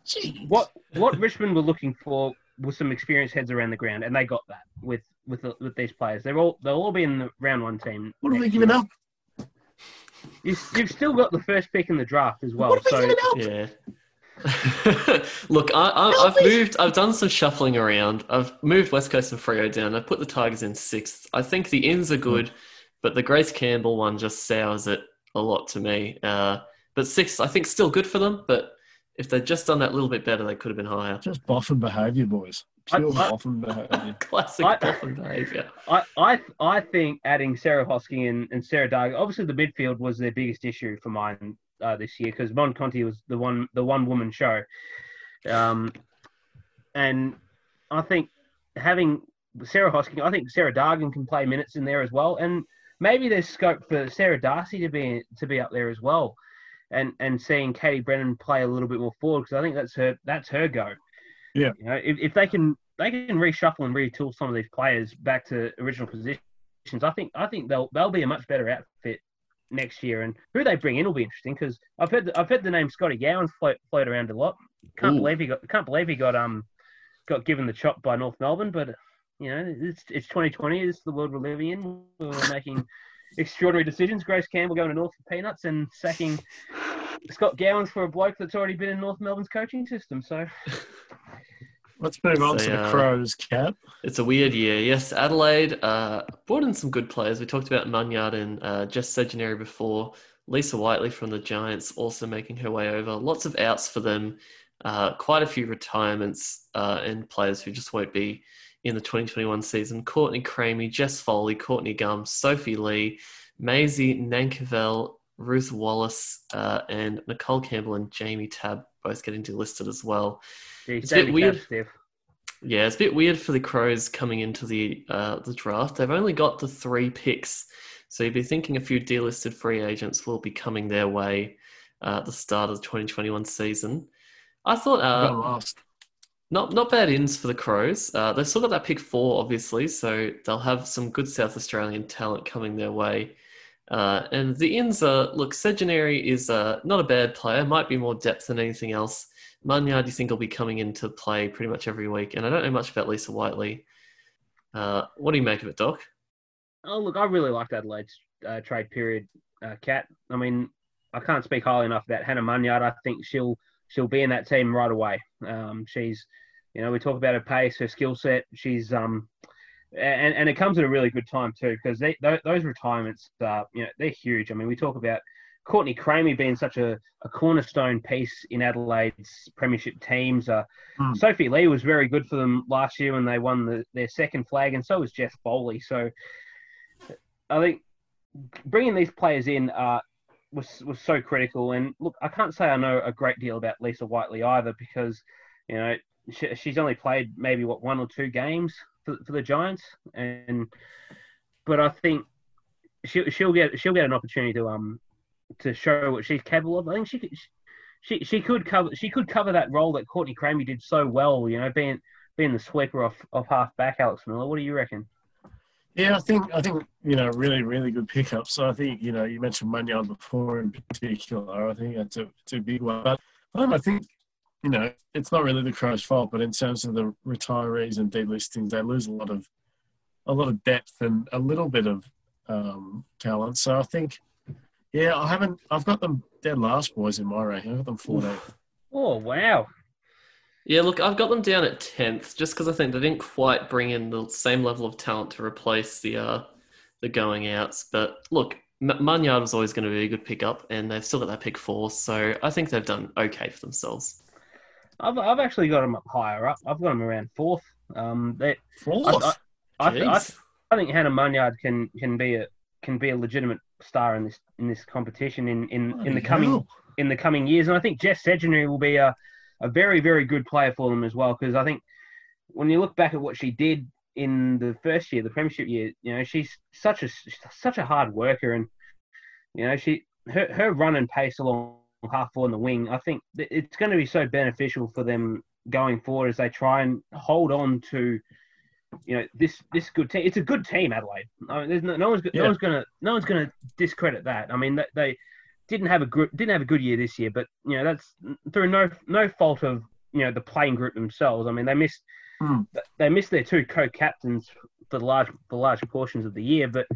Jeez. what what Richmond were looking for was some experienced heads around the ground, and they got that with with the, with these players. They're all they'll all be in the round one team. What have we next given up? You've, you've still got the first pick in the draft as well. What have we So given up? Yeah. Look, I, I, I've moved. I've done some shuffling around. I've moved West Coast and Frio down. I put the Tigers in sixth. I think the ins are good, but the Grace Campbell one just sours it a lot to me. Uh, but sixth, I think, still good for them. But if they'd just done that little bit better, they could have been higher. Just boffin behaviour, boys. I- Pure I- boffin behaviour. Classic I- Dolphin behaviour. I, I I think adding Sarah Hosking and, and Sarah Darg, obviously the midfield was their biggest issue for mine uh, this year because Mon Conti was the one the one woman show, um, and I think having Sarah Hosking, I think Sarah Dargan can play minutes in there as well, and maybe there's scope for Sarah D'Arcy to be to be up there as well, and and seeing Katie Brennan play a little bit more forward because I think that's her that's her go. Yeah. You know, if, if they can they can reshuffle and retool some of these players back to original positions, I think I think they'll they'll be a much better outfit next year. And who they bring in will be interesting because I've heard the, I've heard the name Scotty Gowan float float around a lot. Can't Ooh. believe he got can't believe he got um got given the chop by North Melbourne, but you know it's it's 2020 is the world we're living in. We're making extraordinary decisions. Grace Campbell going to North for peanuts and sacking Scott Gowans for a bloke that's already been in North Melbourne's coaching system. So Let's move on So, to the uh, Crows, Cap. It's a weird year. Yes, Adelaide uh, brought in some good players. We talked about Munyard and uh, Jess Sedunary before. Lisa Whiteley from the Giants also making her way over. Lots of outs for them. Uh, quite a few retirements uh, and players who just won't be in the 2021 season. Courtney Cramey, Jess Foley, Courtney Gum, Sophie Lee, Maisie Nankervis, Ruth Wallace, uh, and Nicole Campbell and Jamie Tabb both getting delisted as well. geez, It's a bit weird. Tabb, Yeah, it's a bit weird for the Crows coming into the uh, the draft. They've only got the three picks, so you'd be thinking a few delisted free agents will be coming their way uh, at the start of the 2021 season. I thought uh, last. Not not bad ins for the Crows. Uh, they've still got that pick four, obviously, so they'll have some good South Australian talent coming their way. Uh, and the ins are look, Sedunary is uh, not a bad player. Might be more depth than anything else. Munyard, you think will be coming into play pretty much every week, and I don't know much about Lisa Whiteley. Uh, what do you make of it, Doc? Oh look, I really liked Adelaide's uh, trade period, uh, Cat. I mean, I can't speak highly enough about Hannah Munyard. I think she'll she'll be in that team right away. Um, she's, you know, we talk about her pace, her skill set. She's um, and and it comes at a really good time too because they those retirements, uh, you know, they're huge. I mean, we talk about Courtney Cramey being such a, a cornerstone piece in Adelaide's premiership teams. Uh, mm. Sophie Lee was very good for them last year when they won the, their second flag, and so was Jess Bowley. So I think bringing these players in uh, was was so critical. And look, I can't say I know a great deal about Lisa Whiteley either because you know she, she's only played maybe what one or two games for, for the Giants, and but I think she, she'll get she'll get an opportunity to um to show what she's capable of. I think she could, she she could cover she could cover that role that Courtney Cramey did so well. You know, being being the sweeper off of half back. Alex Miller, what do you reckon? Yeah, I think I think you know really really good pickup. So I think you know you mentioned Munyard before in particular. I think that's a it's a big one. But I think you know it's not really the Crows' fault, but in terms of the retirees and delistings, they lose a lot of a lot of depth and a little bit of um, talent. So I think yeah, I haven't. I've got them dead last boys in my ranking. I've got them 14. Oh wow. Yeah, look, I've got them down at tenth just because I think they didn't quite bring in the same level of talent to replace the uh, the going outs. But look, M- Munyard was always going to be a good pickup, and they've still got that pick four, so I think they've done okay for themselves. I've, I've actually got them up higher up. I've got them around fourth. Um, they, fourth. I, I, I, I, I think Hannah Munyard can can be a can be a legitimate star in this in this competition in in, in the coming in the coming years. And I think Jess Sedunary will be a, a very very good player for them as well because I think when you look back at what she did in the first year, the premiership year, you know she's such a such a hard worker and you know she her her run and pace along half four in the wing. I think it's going to be so beneficial for them going forward as they try and hold on to you know this this good team. It's a good team, Adelaide. I mean, no, no, one's yeah. no one's gonna no one's gonna discredit that. I mean, they didn't have a good didn't have a good year this year, but you know that's through no no fault of you know the playing group themselves. I mean, they missed mm. they missed their two co-captains for the large for large portions of the year, but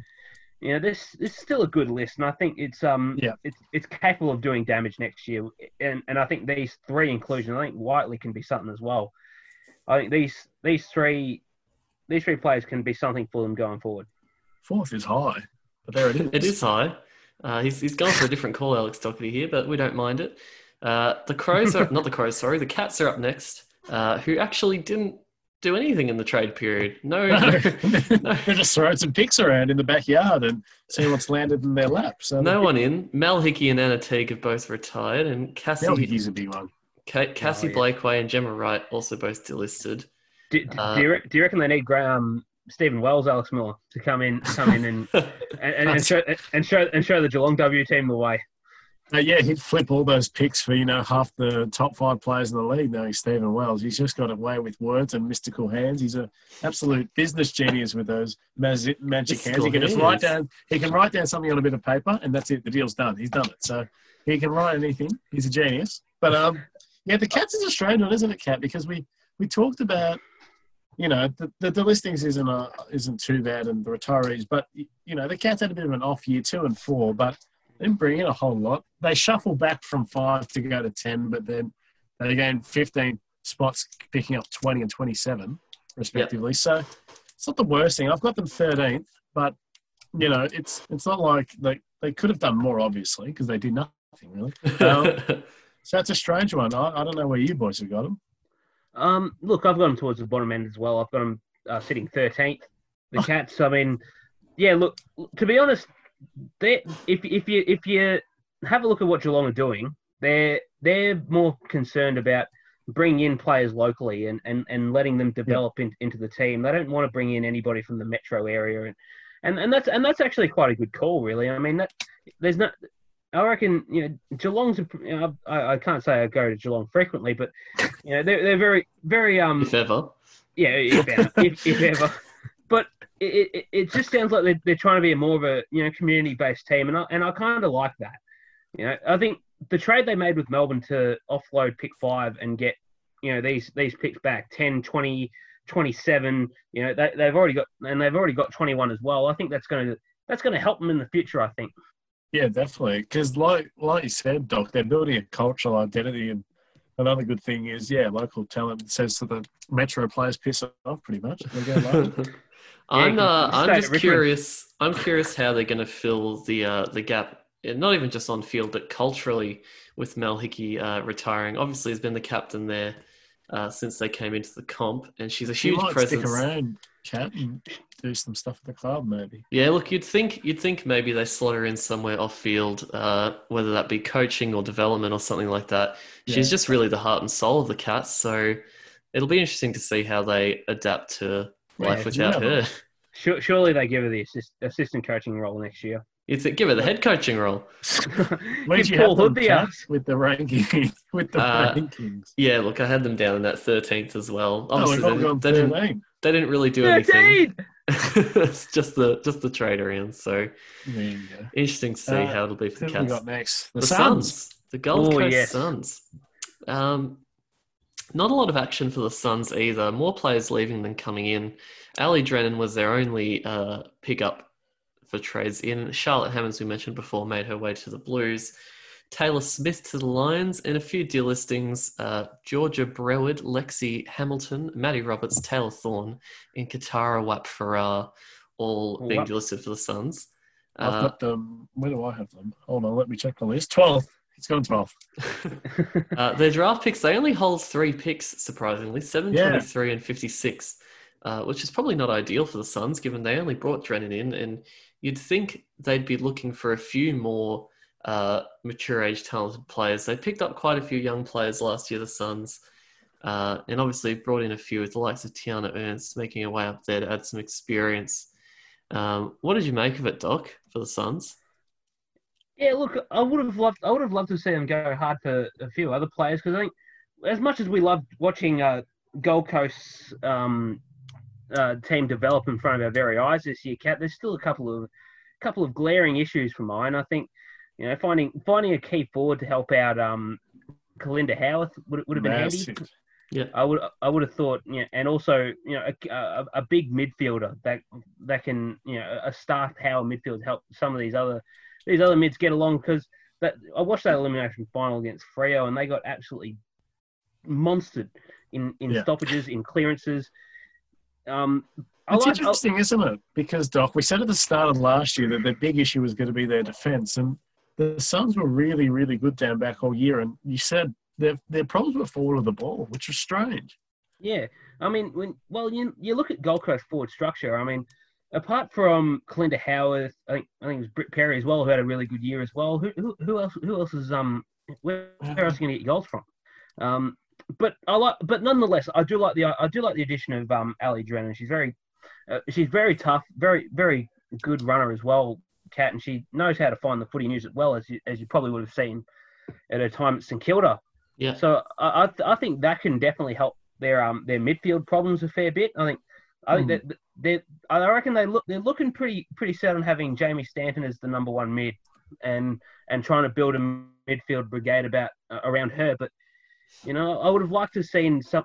you know this this is still a good list, and I think it's um yeah it's it's capable of doing damage next year, and and I think these three inclusions, I think Whiteley can be something as well. I think these these three these three players can be something for them going forward. Fourth is high, but there it is. It is high. Uh, he's he's gone for a different call, Alex Doherty here, but we don't mind it. Uh, the Crows are not the Crows, sorry, the Cats are up next, uh, who actually didn't do anything in the trade period. No, no, no. They're just throwing some picks around in the backyard and see what's landed in their lap. So no one in. Mel Hickey and Anna Teague have both retired, and Cassie. Mel Hickey's a big one. Cassie oh, yeah. Blakeway and Gemma Wright also both delisted. Do, uh, do, you, do you reckon they need Graham, Stephen Wells, Alex Miller to come in, come in and and, and, and, show, and show and show the Geelong W team the way? Uh, yeah, he'd flip all those picks for you know half the top five players in the league. Knowing Stephen Wells, he's just got a way with words and mystical hands. He's an absolute business genius with those magic, magic hands. He can just write down. He can write down something on a bit of paper, and that's it. The deal's done. He's done it. So he can write anything. He's a genius. But um, yeah, the Cats is a strange one, isn't it, Cat? Because we we talked about you know, the, the, the listings isn't a, isn't too bad and the retirees, but you know, the Cats had a bit of an off year two and four, but they didn't bring in a whole lot. They shuffle back from five to go to ten, but then they gained fifteen spots, picking up twenty and twenty seven respectively. Yep. So it's not the worst thing. I've got them thirteenth, but you know, it's it's not like they they could have done more, obviously, because they did nothing really. Um, so that's a strange one. I, I don't know where you boys have got them. Um, look, I've got them towards the bottom end as well. I've got them uh, sitting 13th. The oh. Cats. I mean, yeah. Look, to be honest, they if if you if you have a look at what Geelong are doing, they're they're more concerned about bringing in players locally and, and, and letting them develop in, into the team. They don't want to bring in anybody from the metro area, and, and and that's and that's actually quite a good call, really. I mean, that there's not I reckon you know Geelong's. A, you know, I, I can't say I go to Geelong frequently, but you know they're they're very very um. If ever. Yeah, if ever, if, if ever. But it, it, it just sounds like they're, they're trying to be a more of a you know community based team, and I and I kind of like that. You know, I think the trade they made with Melbourne to offload pick five and get you know these these picks back 10, 20, 27. You know, they, they've already got and they've already got 21 as well. I think that's going to that's going to help them in the future. I think. Yeah, definitely. Because like like you said, Doc, they're building a cultural identity, and another good thing is, yeah, local talent says to the Metro players piss off pretty much. They go I'm uh, I'm just Richmond. curious. I'm curious how they're going to fill the uh, the gap, not even just on field, but culturally with Mel Hickey uh, retiring. Obviously, he's been the captain there uh, since they came into the comp, and she's a she huge might presence. stick around, Cat, and do some stuff at the club, maybe. Yeah, look, you'd think you'd think maybe they slot her in somewhere off field, uh, whether that be coaching or development or something like that. She's Yeah. just really the heart and soul of the Cats, so it'll be interesting to see how they adapt to life Yeah, without yeah. her. Surely they give her the assist, assistant coaching role next year. You'd think, give her the head coaching role. Where'd you Paul have them, Hood the Cat, ass. with the ranking? with the Uh, rankings. Yeah, look, I had them down in that thirteenth as well. Oh, Obviously, we've they, they didn't, they didn't really do anything. it's just the just the trade around. So There you go. interesting to see Uh, how it'll be for the Who have we Cats. got next? The, The Suns. Suns, the Gold Oh, Coast yes. Suns. Um, not a lot of action for the Suns either. More players leaving than coming in. Ali Drennan was their only uh, pickup for trades in. Charlotte Hammonds, we mentioned before, made her way to the Blues. Taylor Smith to the Lions, and a few deal listings. Uh, Georgia Breward, Lexi Hamilton, Maddie Roberts, Taylor Thorne, and Kitara Whap Farrar, all being delisted for the Suns. I've Uh, got them. Where do I have them? Hold on, let me check the list. 12. It's gone 12. Uh, their draft picks, they only hold three picks, surprisingly 7, Yeah. and 56, uh, which is probably not ideal for the Suns, given they only brought Drennan in. And you'd think they'd be looking for a few more uh, mature age talented players. They picked up quite a few young players last year, the Suns. Uh, and obviously brought in a few with the likes of Tiana Ernst, making her way up there to add some experience. Um, what did you make of it, Doc, for the Suns? Yeah, look, I would have loved, I would have loved to see them go hard for a few other players because I think, as much as we loved watching uh, Gold Coast's um, uh, team develop in front of our very eyes this year, Cat, there's still a couple of, couple of glaring issues for mine. I think, you know, finding finding a key forward to help out um, Kalinda Howarth would would have been handy. Massive. I would I would have thought, you know, and also you know a, a, a big midfielder that that can you know a star power midfield help some of these other these other mids get along because that I watched that elimination final against Freo and they got absolutely monstered in in Yeah. stoppages in clearances. Um, It's like, interesting, isn't it? Because, Doc, we said at the start of last year that their big issue was going to be their defence. And the Suns were really, really good down back all year. And you said their, their problems were forward of the ball, which was strange. Yeah, I mean, when well, you you look at Gold Coast forward structure. I mean, apart from Kalinda Howarth, I think I think it was Britt Perry as well, who had a really good year as well. Who who, who else? Who else is um? Where, where else are you going to get goals from? Um, but I like, but nonetheless, I do like the I do like the addition of um Ali Drennan. She's very, uh, she's very tough, very very good runner as well, Cat, and she knows how to find the footy and use it well, as you as you probably would have seen at her time at St Kilda. Yeah. So I I, th- I think that can definitely help their um their midfield problems a fair bit. I think I think Hmm. that they I reckon they look they're looking pretty pretty set on having Jamie Stanton as the number one mid and and trying to build a midfield brigade about uh, around her. But you know I would have liked to have seen some.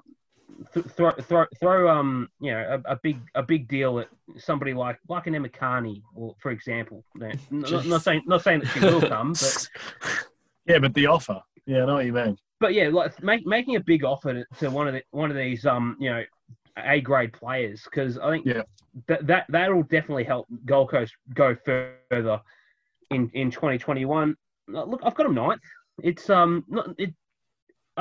Th- throw, throw, throw, um, you know, a, a big, a big deal at somebody like, like an Emma Kearney, or for example. No, not, not saying, not saying that she will come, but yeah, but the offer. Yeah, I know what you mean. but yeah, like make, making a big offer to, to one of the one of these um you know A grade players because I think Yeah. that that that'll definitely help Gold Coast go further in in 2021. Uh, Look, I've got them ninth. It's um not it.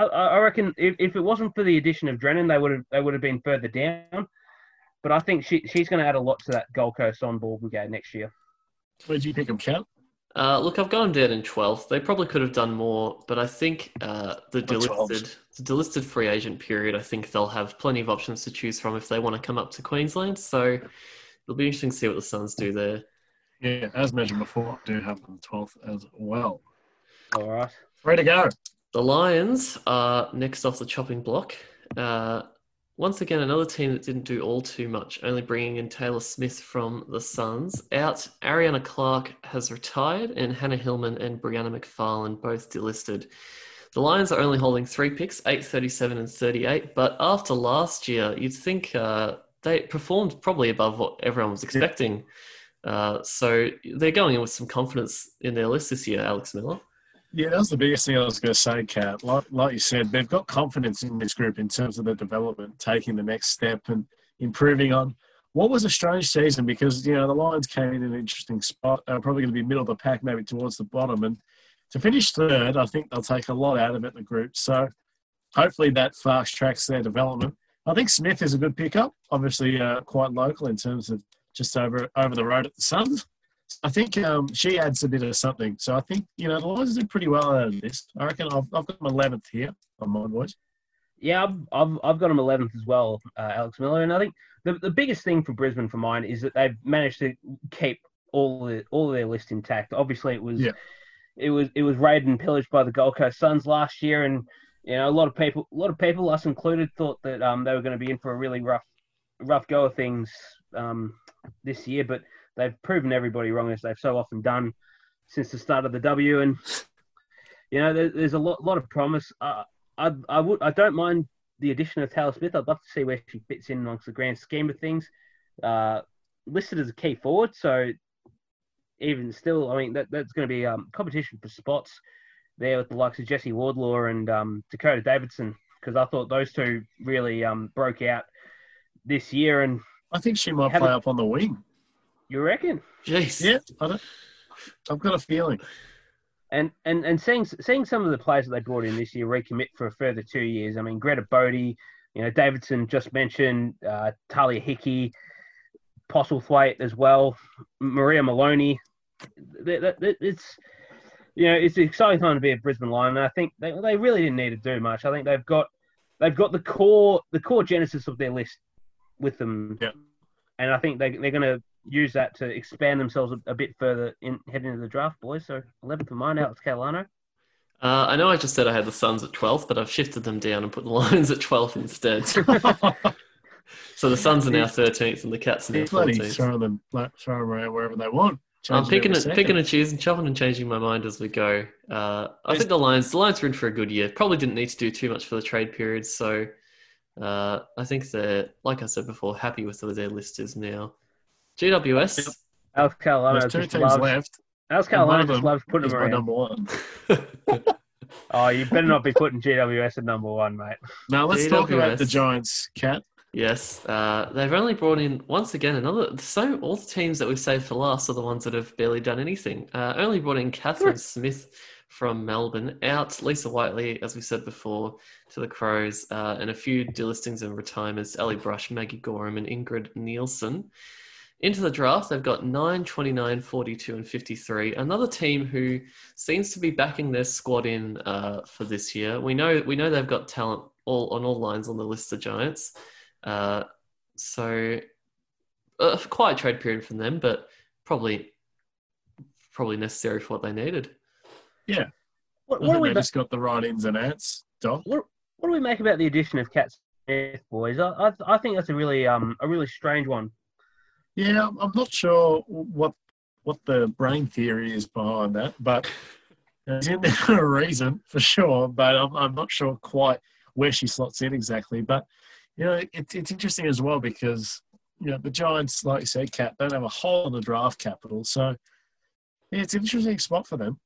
I, I reckon if, if it wasn't for the addition of Drennan, they would have they would have been further down. But I think she she's going to add a lot to that Gold Coast on ball brigade next year. Where'd you pick them, Cat? Uh, look, I've got them down in 12th. They probably could have done more, but I think uh, the The 12th. delisted, the delisted free agent period, I think they'll have plenty of options to choose from if they want to come up to Queensland. So it'll be interesting to see what the Suns do there. Yeah, as mentioned before, I do have them 12th as well. All right. Ready to go. The Lions are next off the chopping block. Uh, once again, another team that didn't do all too much, only bringing in Taylor Smith from the Suns. Out, Ariana Clark has retired, and Hannah Hillman and Brianna McFarlane both delisted. The Lions are only holding three picks, 8, 37, and 38. But after last year, you'd think uh, they performed probably above what everyone was expecting. Uh, so they're going in with some confidence in their list this year, Alex Miller. Yeah, that was the biggest thing I was going to say, Kat. Like, like you said, they've got confidence in this group in terms of the development, taking the next step and improving on what was a strange season because, you know, the Lions came in an interesting spot. They're probably going to be middle of the pack, maybe towards the bottom. And to finish third, I think they'll take a lot out of it the group. So hopefully that fast tracks their development. I think Smith is a good pickup, obviously uh, quite local in terms of just over over the road at the Suns. I think um, she adds a bit of something. So I think, you know, the Lions did pretty well out of this. I reckon I've, I've got them 11th here on my boys. Yeah, I've, I've, I've got them 11th as well, uh, Alex Miller. And I think the, the biggest thing for Brisbane for mine is that they've managed to keep all the all of their list intact. Obviously, it was Yeah. it was it was raided and pillaged by the Gold Coast Suns last year, and you know a lot of people, a lot of people, us included, thought that um, they were going to be in for a really rough rough go of things um, this year. But they've proven everybody wrong as they've so often done since the start of the W. And you know there, there's a lot lot of promise. Uh, I I would I don't mind the addition of Taylor Smith. I'd love to see where she fits in amongst the grand scheme of things. Uh, listed as a key forward, so even still, I mean that that's going to be um, competition for spots there with the likes of Jesse Wardlaw and um, Dakota Davidson because I thought those two really um, broke out this year. And I think she might play up on the wing. You reckon? Jeez. Yeah, I don't, I've got a feeling. And and and seeing seeing some of the players that they brought in this year recommit for a further two years. I mean, Greta Bodie, you know, Davidson just mentioned, uh, Tahlia Hickie, Postlethwaite as well, Maria Maloney. It's you know it's an exciting time to be a Brisbane Lion, and I think they, they really didn't need to do much. I think they've got they've got the core the core genesis of their list with them, Yeah. and I think they they're going to use that to expand themselves a, a bit further in heading into the draft, boys. So 11th for mine, Alex Catalano. Uh, I know I just said I had the Suns at 12th, but I've shifted them down and put the Lions at 12th instead. so the Suns are now 13th and the Cats are now They're 14th. throwing them, like, throwing them around wherever they want. I'm picking every and, picking and choosing, chopping and changing my mind as we go. Uh, I think the Lions, the Lions are in for a good year. Probably didn't need to do too much for the trade period, so uh, I think they're, like I said before, happy with where their list is now. GWS, Alex Catalano There's two just teams loves, left. Alex and one Catalano of just loves putting them my around. number one. Oh, you better not be putting GWS at number one, mate. Now let's talk about the GWS. Giants, Cat. yes, uh, they've only brought in once again another. So all the teams that we've saved for last are the ones that have barely done anything. Uh, only brought in Catherine Smith from Melbourne, out Lisa Whiteley, as we said before, to the Crows, uh, and a few delistings and retirements: Ellie Brush, Maggie Gorham, and Ingrid Nielsen. Into the draft, they've got 9, 29, 42, and 53. Another team who seems to be backing their squad in uh, for this year. We know we know they've got talent all on all lines on the list of Giants. Uh, so a quiet trade period from them, but probably probably necessary for what they needed. What, what, do we they ma- just got the right ins and outs, Doc. what, what do we make about the addition of Cat Smith, boys? I, I, I think that's a really um a really strange one. Yeah, I'm- not sure what what the brain theory is behind that, but it's in there a reason for sure. But I'm, I'm not sure quite where she slots in exactly. But you know, it's it's interesting as well because you know the Giants, like you said, Cat don't have a hole in the draft capital, so yeah, it's an interesting spot for them.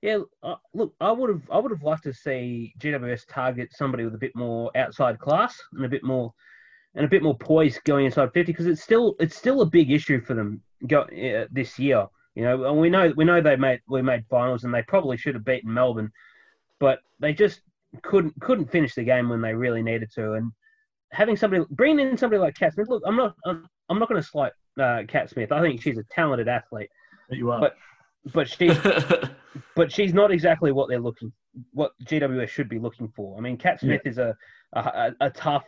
Yeah, uh, look, I would have I would have liked to see GWS target somebody with a bit more outside class and a bit more and a bit more poise going inside 50 because it's still it's still a big issue for them go, uh, this year. You know, and we know we know they made we made finals and they probably should have beaten Melbourne, but they just couldn't couldn't finish the game when they really needed to. And having somebody bringing in somebody like Cat Smith, look, I'm not I'm, I'm not going to slight uh, Cat Smith. I think she's a talented athlete, you are. But- but she but she's not exactly what they're looking, what GWS should be looking for. I mean, Cat Smith is a a, a tough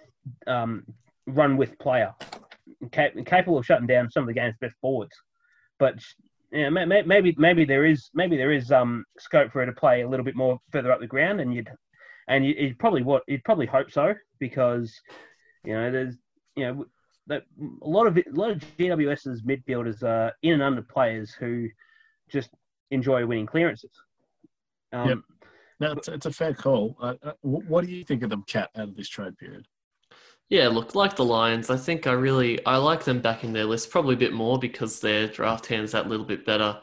um, run with player, capable of shutting down some of the game's best forwards. But yeah, may- may- maybe maybe there is maybe there is um, scope for her to play a little bit more further up the ground, and you'd and you, you'd probably what you'd probably hope so because you know there's you know that a lot of it, a lot of GWS's midfielders are in and under players who just enjoy winning clearances. Um, Yep. It's, it's a fair call. Uh, uh, what do you think of them, Cat, out of this trade period? Yeah, look, like the Lions, I think I really I like them back in their list probably a bit more because their draft hands that little bit better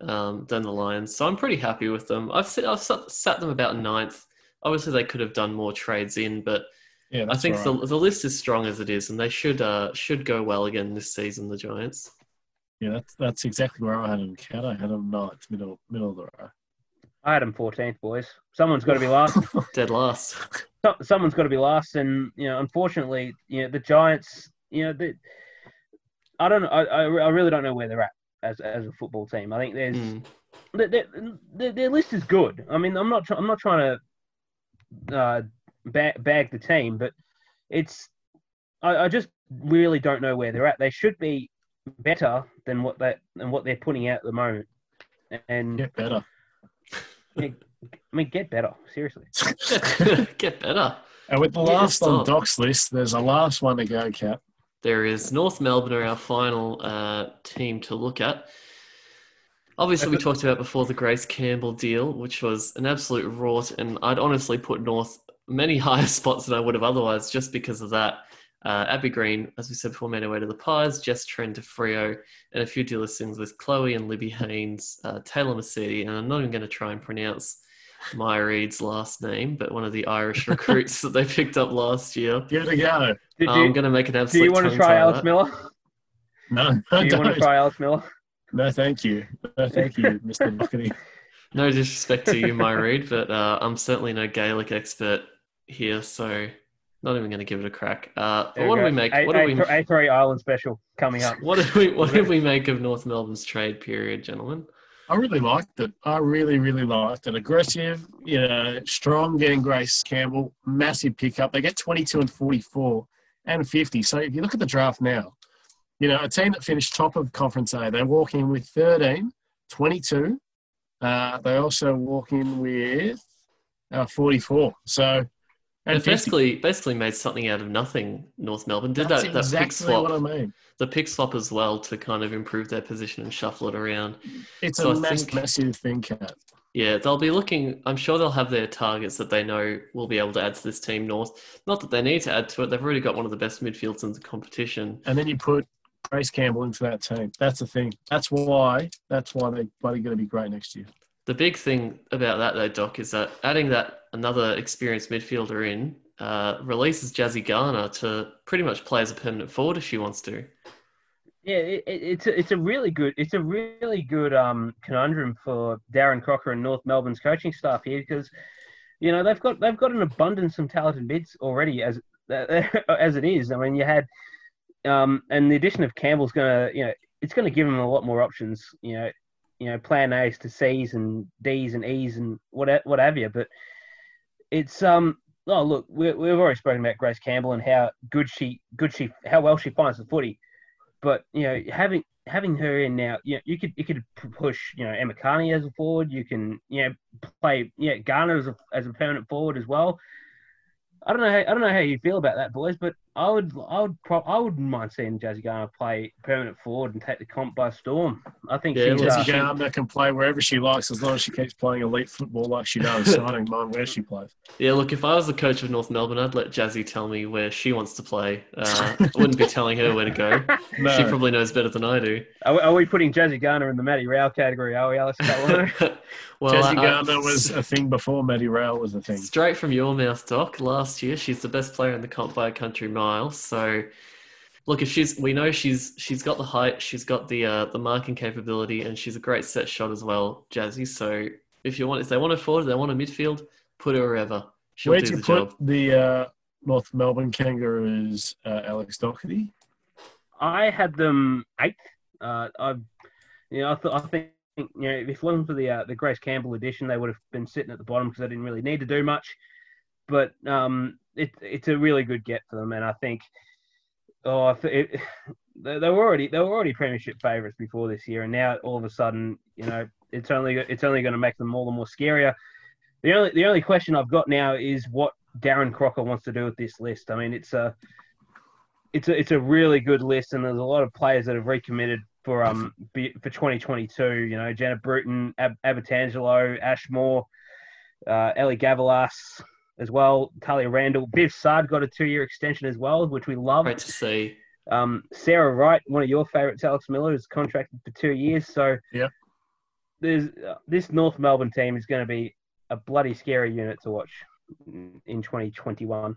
um, than the Lions. So I'm pretty happy with them. I've sat, I've sat, sat them about ninth. Obviously, they could have done more trades in, but Yeah, I think right. the the list is strong as it is, and they should uh, should go well again this season. The Giants. yeah, that's that's exactly where I had them, Cat. I had them ninth, middle middle of the row. I had them 14th, boys. Someone's got to be last. Dead last. So- Someone's got to be last, and you know, unfortunately, you know, the Giants. You know, the, I don't. I, I I really don't know where they're at as as a football team. I think there's Mm. their, their, their, list is good. I mean, I'm not I'm not trying to uh, bag, bag the team, but it's I, I just really don't know where they're at. They should be better than what that than what they're putting out at the moment. And Get better. I mean, get better, seriously. Get better. And with the Yeah, last on. Doc's list, there's a last one to go, Cap. There is North Melbourne are our final uh, team to look at. Obviously, we talked about before the Grace Campbell deal, which was an absolute rort, and I'd honestly put North many higher spots than I would have otherwise, just because of that. Uh, Abbey Green, as we said before, made her way to the Pies. Jess Trend to Freo, and a few deal listings with Chloe and Libby Haynes, uh, Taylor Mercedes, and I'm not even going to try and pronounce Maya Reed's last name, but one of the Irish recruits that they picked up last year. Give it a go. Do, do, I'm going to make an absolute. do you want to try tie Alex that. Miller? No, Do I you want to try Alex Miller? No, thank you. No, thank you, Mr. Buckety. No disrespect to you, my read, but uh, I'm certainly no Gaelic expert here, so not even going to give it a crack. Uh, what do we make? A, What do A- we? A3 Island special coming up. What did we? What did we make of North Melbourne's trade period, gentlemen? I really liked it. I really, really liked it. Aggressive, you know, strong getting Grace Campbell, massive pickup. They get 22 and 44 and 50. So if you look at the draft now, you know, a team that finished top of Conference A, they walk in with 13, 22. Uh, they also walk in with uh, 44. So, They and 50. basically basically made something out of nothing. North Melbourne did That's that. That pick exactly what I mean. the pick swap as well to kind of improve their position and shuffle it around. It's So a mass, think- massive thing, Cat. Yeah, they'll be looking. I'm sure they'll have their targets that they know will be able to add to this team. North, not that they need to add to it. They've already got one of the best midfields in the competition. and then you put Grace Campbell into that team. That's the thing. That's why. That's why they're going to be great next year. The big thing about that, though, Doc, is that adding that another experienced midfielder in uh, releases Jazzy Garner to pretty much play as a permanent forward if she wants to. Yeah, it, it, it's a, it's a really good it's a really good um conundrum for Darren Crocker and North Melbourne's coaching staff here because you know they've got they've got an abundance of talented bids already as as it is. I mean, you had um and the addition of Campbell's gonna you know it's gonna give them a lot more options. You know, you know plan A's to C's and D's and E's and what what have you. But it's um oh look we, we've already spoken about Grace Campbell and how good she good she how well she finds the footy. But you know having having her in now you know, you could you could push you know Emma Kearney as a forward. You can you know play yeah Garner as a, as a permanent forward as well. I don't know how, I don't know how you feel about that boys but I would I would pro- I wouldn't mind seeing Jazzy Garner play permanent forward and take the comp by storm I think Yeah, she's let's uh, Jazzy Garner can play wherever she likes as long as she keeps playing elite football like she does. so I don't mind where she plays. Yeah, look, if I was the coach of North Melbourne, I'd let Jazzy tell me where she wants to play. Uh, I wouldn't be telling her where to go. No, She probably knows better than I do. are, we, are we putting Jazzy Garner in the Matty Rao category are we Alex Catalano? well, Jazzy I- Garner was a thing before Maddie Rail was a thing. Straight from your mouth, Doc. Last year, she's the best player in the comp by a country mile. So, look, if she's, we know she's she's got the height, she's got the uh, the marking capability, and she's a great set shot as well, Jazzy. So, if you want, if they want a forward, they want a midfield, put her wherever. She'll Where'd do you the put job. the uh, North Melbourne Kangaroos, uh, Alex Doherty? I had them eighth. Uh, I, you know, I, th- I think you know if it wasn't for the uh, the Grace Campbell edition, they would have been sitting at the bottom because they didn't really need to do much. But um, it, it's a really good get for them, and I think oh, it, they, they were already they were already premiership favourites before this year, and now all of a sudden, you know, it's only it's only going to make them all the more scarier. The only the only question I've got now is what Darren Crocker wants to do with this list. I mean, it's a it's a it's a really good list, and there's a lot of players that have recommitted for um for 2022. You know, Jenna Bruton, Ab- Abatangelo, Ashmore. uh, Ellie Gavalas as well, Tahlia Randall. Biff Sard got a two-year extension as well, which we love. Great to see. Um, Sarah Wright, one of your favourites, Alex Miller, is contracted for two years. So yeah, there's uh, this North Melbourne team is going to be a bloody scary unit to watch in 2021.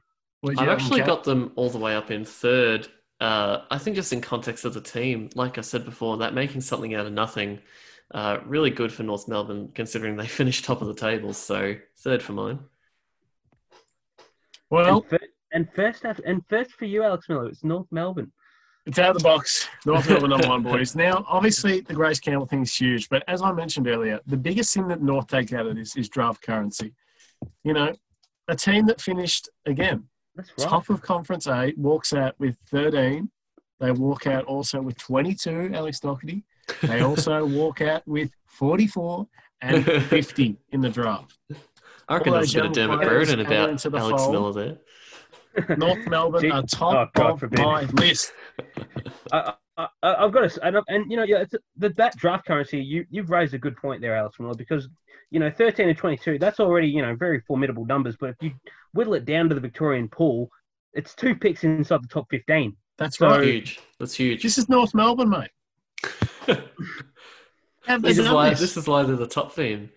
I've actually got them all the way up in third. Uh, I think just in context of the team, like I said before, that making something out of nothing, uh, really good for North Melbourne considering they finished top of the table. So third for mine. Well, and, fir- and first, and first for you, Alex Miller, it's North Melbourne. It's out of the box. North Melbourne number one, boys. Now, obviously, the Grace Campbell thing is huge, but as I mentioned earlier, the biggest thing that North takes out of this is draft currency. You know, a team that finished, again, right. top of Conference A walks out with 13. They walk out also with 22, Alex Doherty. They also walk out with 44 and 50 in the draft. I reckon All that's a bit of those young Dermott players Brereton coming about into the Alex fold. Miller there. North Melbourne Gee- are oh, top God of forbid. my list. I, I, I- I've got to, and, and you know, yeah, it's, the, that draft currency, you, you've raised a good point there, Alex Miller, because, you know, 13 and 22, that's already, you know, very formidable numbers. But if you whittle it down to the Victorian pool, it's two picks inside the top 15. That's So- right. Huge. That's huge. This is North Melbourne, mate. This is why this? this is why they're the top team.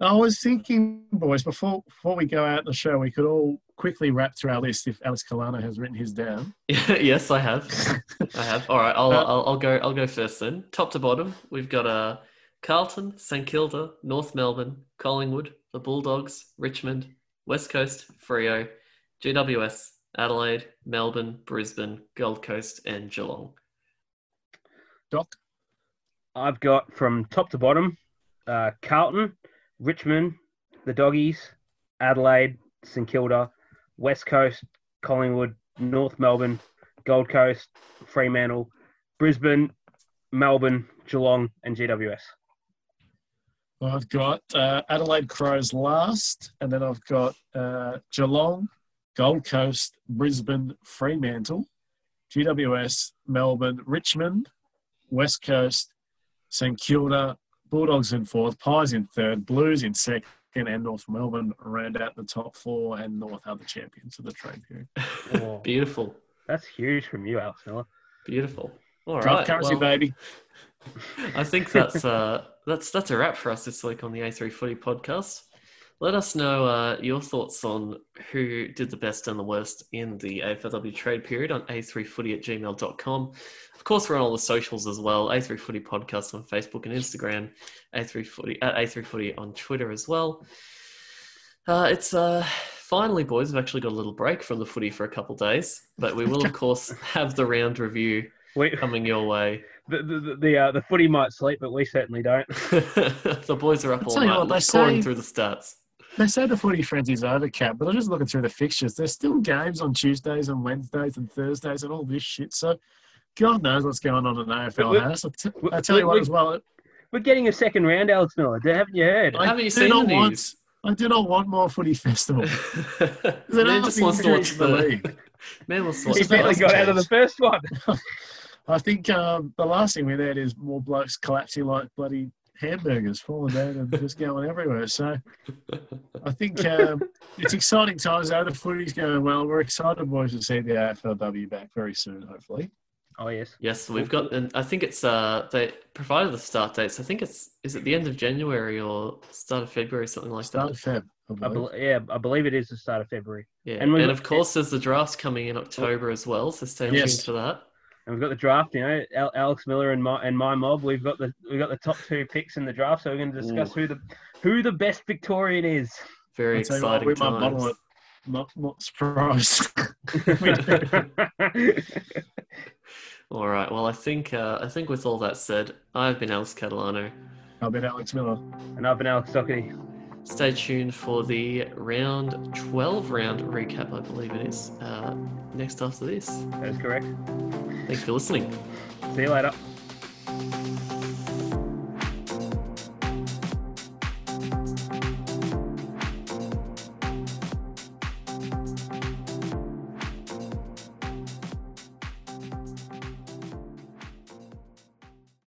I was thinking, boys, before before we go out the show, we could all quickly wrap through our list if Alex Catalano has written his down. yes, I have. I have. All right, I'll, Uh, I'll I'll go I'll go first then. Top to bottom, we've got uh, Carlton, St Kilda, North Melbourne, Collingwood, the Bulldogs, Richmond, West Coast, Freo, GWS, Adelaide, Melbourne, Brisbane, Gold Coast, and Geelong. Doc, I've got from top to bottom uh, Carlton, Richmond, the Doggies, Adelaide, St Kilda, West Coast, Collingwood, North Melbourne, Gold Coast, Fremantle, Brisbane, Melbourne, Geelong, and GWS. I've got uh, Adelaide Crows last, and then I've got uh, Geelong, Gold Coast, Brisbane, Fremantle, GWS, Melbourne, Richmond, West Coast, St Kilda, Bulldogs in fourth, Pies in third, Blues in second, and North Melbourne round out the top four, and North are the champions of the trade period. Oh. Beautiful, That's huge from you, Alex Miller. beautiful. All Draft right, currency, well, baby. I think that's uh, that's that's a wrap for us this week on the A3 Footy podcast. Let us know uh, your thoughts on who did the best and the worst in the AFLW trade period on a3footy at gmail.com. Of course, we're on all the socials as well. A3 Footy Podcast on Facebook and Instagram. A3 Footy at A3 Footy on Twitter as well. Uh, it's uh, finally, boys. We've actually got a little break from the footy for a couple days, but we will, of course, have the round review We, coming your way. the the the, uh, the footy might sleep, but we certainly don't. the boys are up I'll all night what, they scoring say- through the stats. They say the footy frenzy's over, Cap, but I'm just looking through the fixtures. There's still games on Tuesdays and Wednesdays and Thursdays and all this shit. So God knows what's going on in AFL We- House. I t- tell you what as well, We're getting a second round, Alex Miller. Haven't you heard? I Haven't you seen not the want. I do not want more footy festival. Man There just are wants to watch in the the league. man wants to He watch It's the barely about got West out of the first one. I think um, the last thing we had is more blokes collapsing like bloody hamburgers, falling down and just going everywhere. So I think um, it's exciting times. Though the footy's going well. We're excited, boys, to see the AFLW back very soon, hopefully. Oh yes. Yes, we've got, and I think it's uh they provided the start dates. I think it's is it the end of January or start of February, something like Start of that. Feb, I I believe. bel yeah, I believe it is the start of February. Yeah, And and, of course there's the drafts coming in October as well. So stay Yes. tuned for that. And we've got the draft. You know, Al- Alex Miller and my and my mob. We've got the we've got the top two picks in the draft. So we're going to discuss who the who the best Victorian is. Very I'll tell what, exciting with my bottle, times. it, not, not surprised. All right. Well, I think uh, I think with all that said, I've been Alex Catalano. I've been Alex Miller. and I've been Alex Doherty. Stay tuned for the round 12 round recap, I believe it is, uh, next after this. That is correct. Thanks for listening. See you later.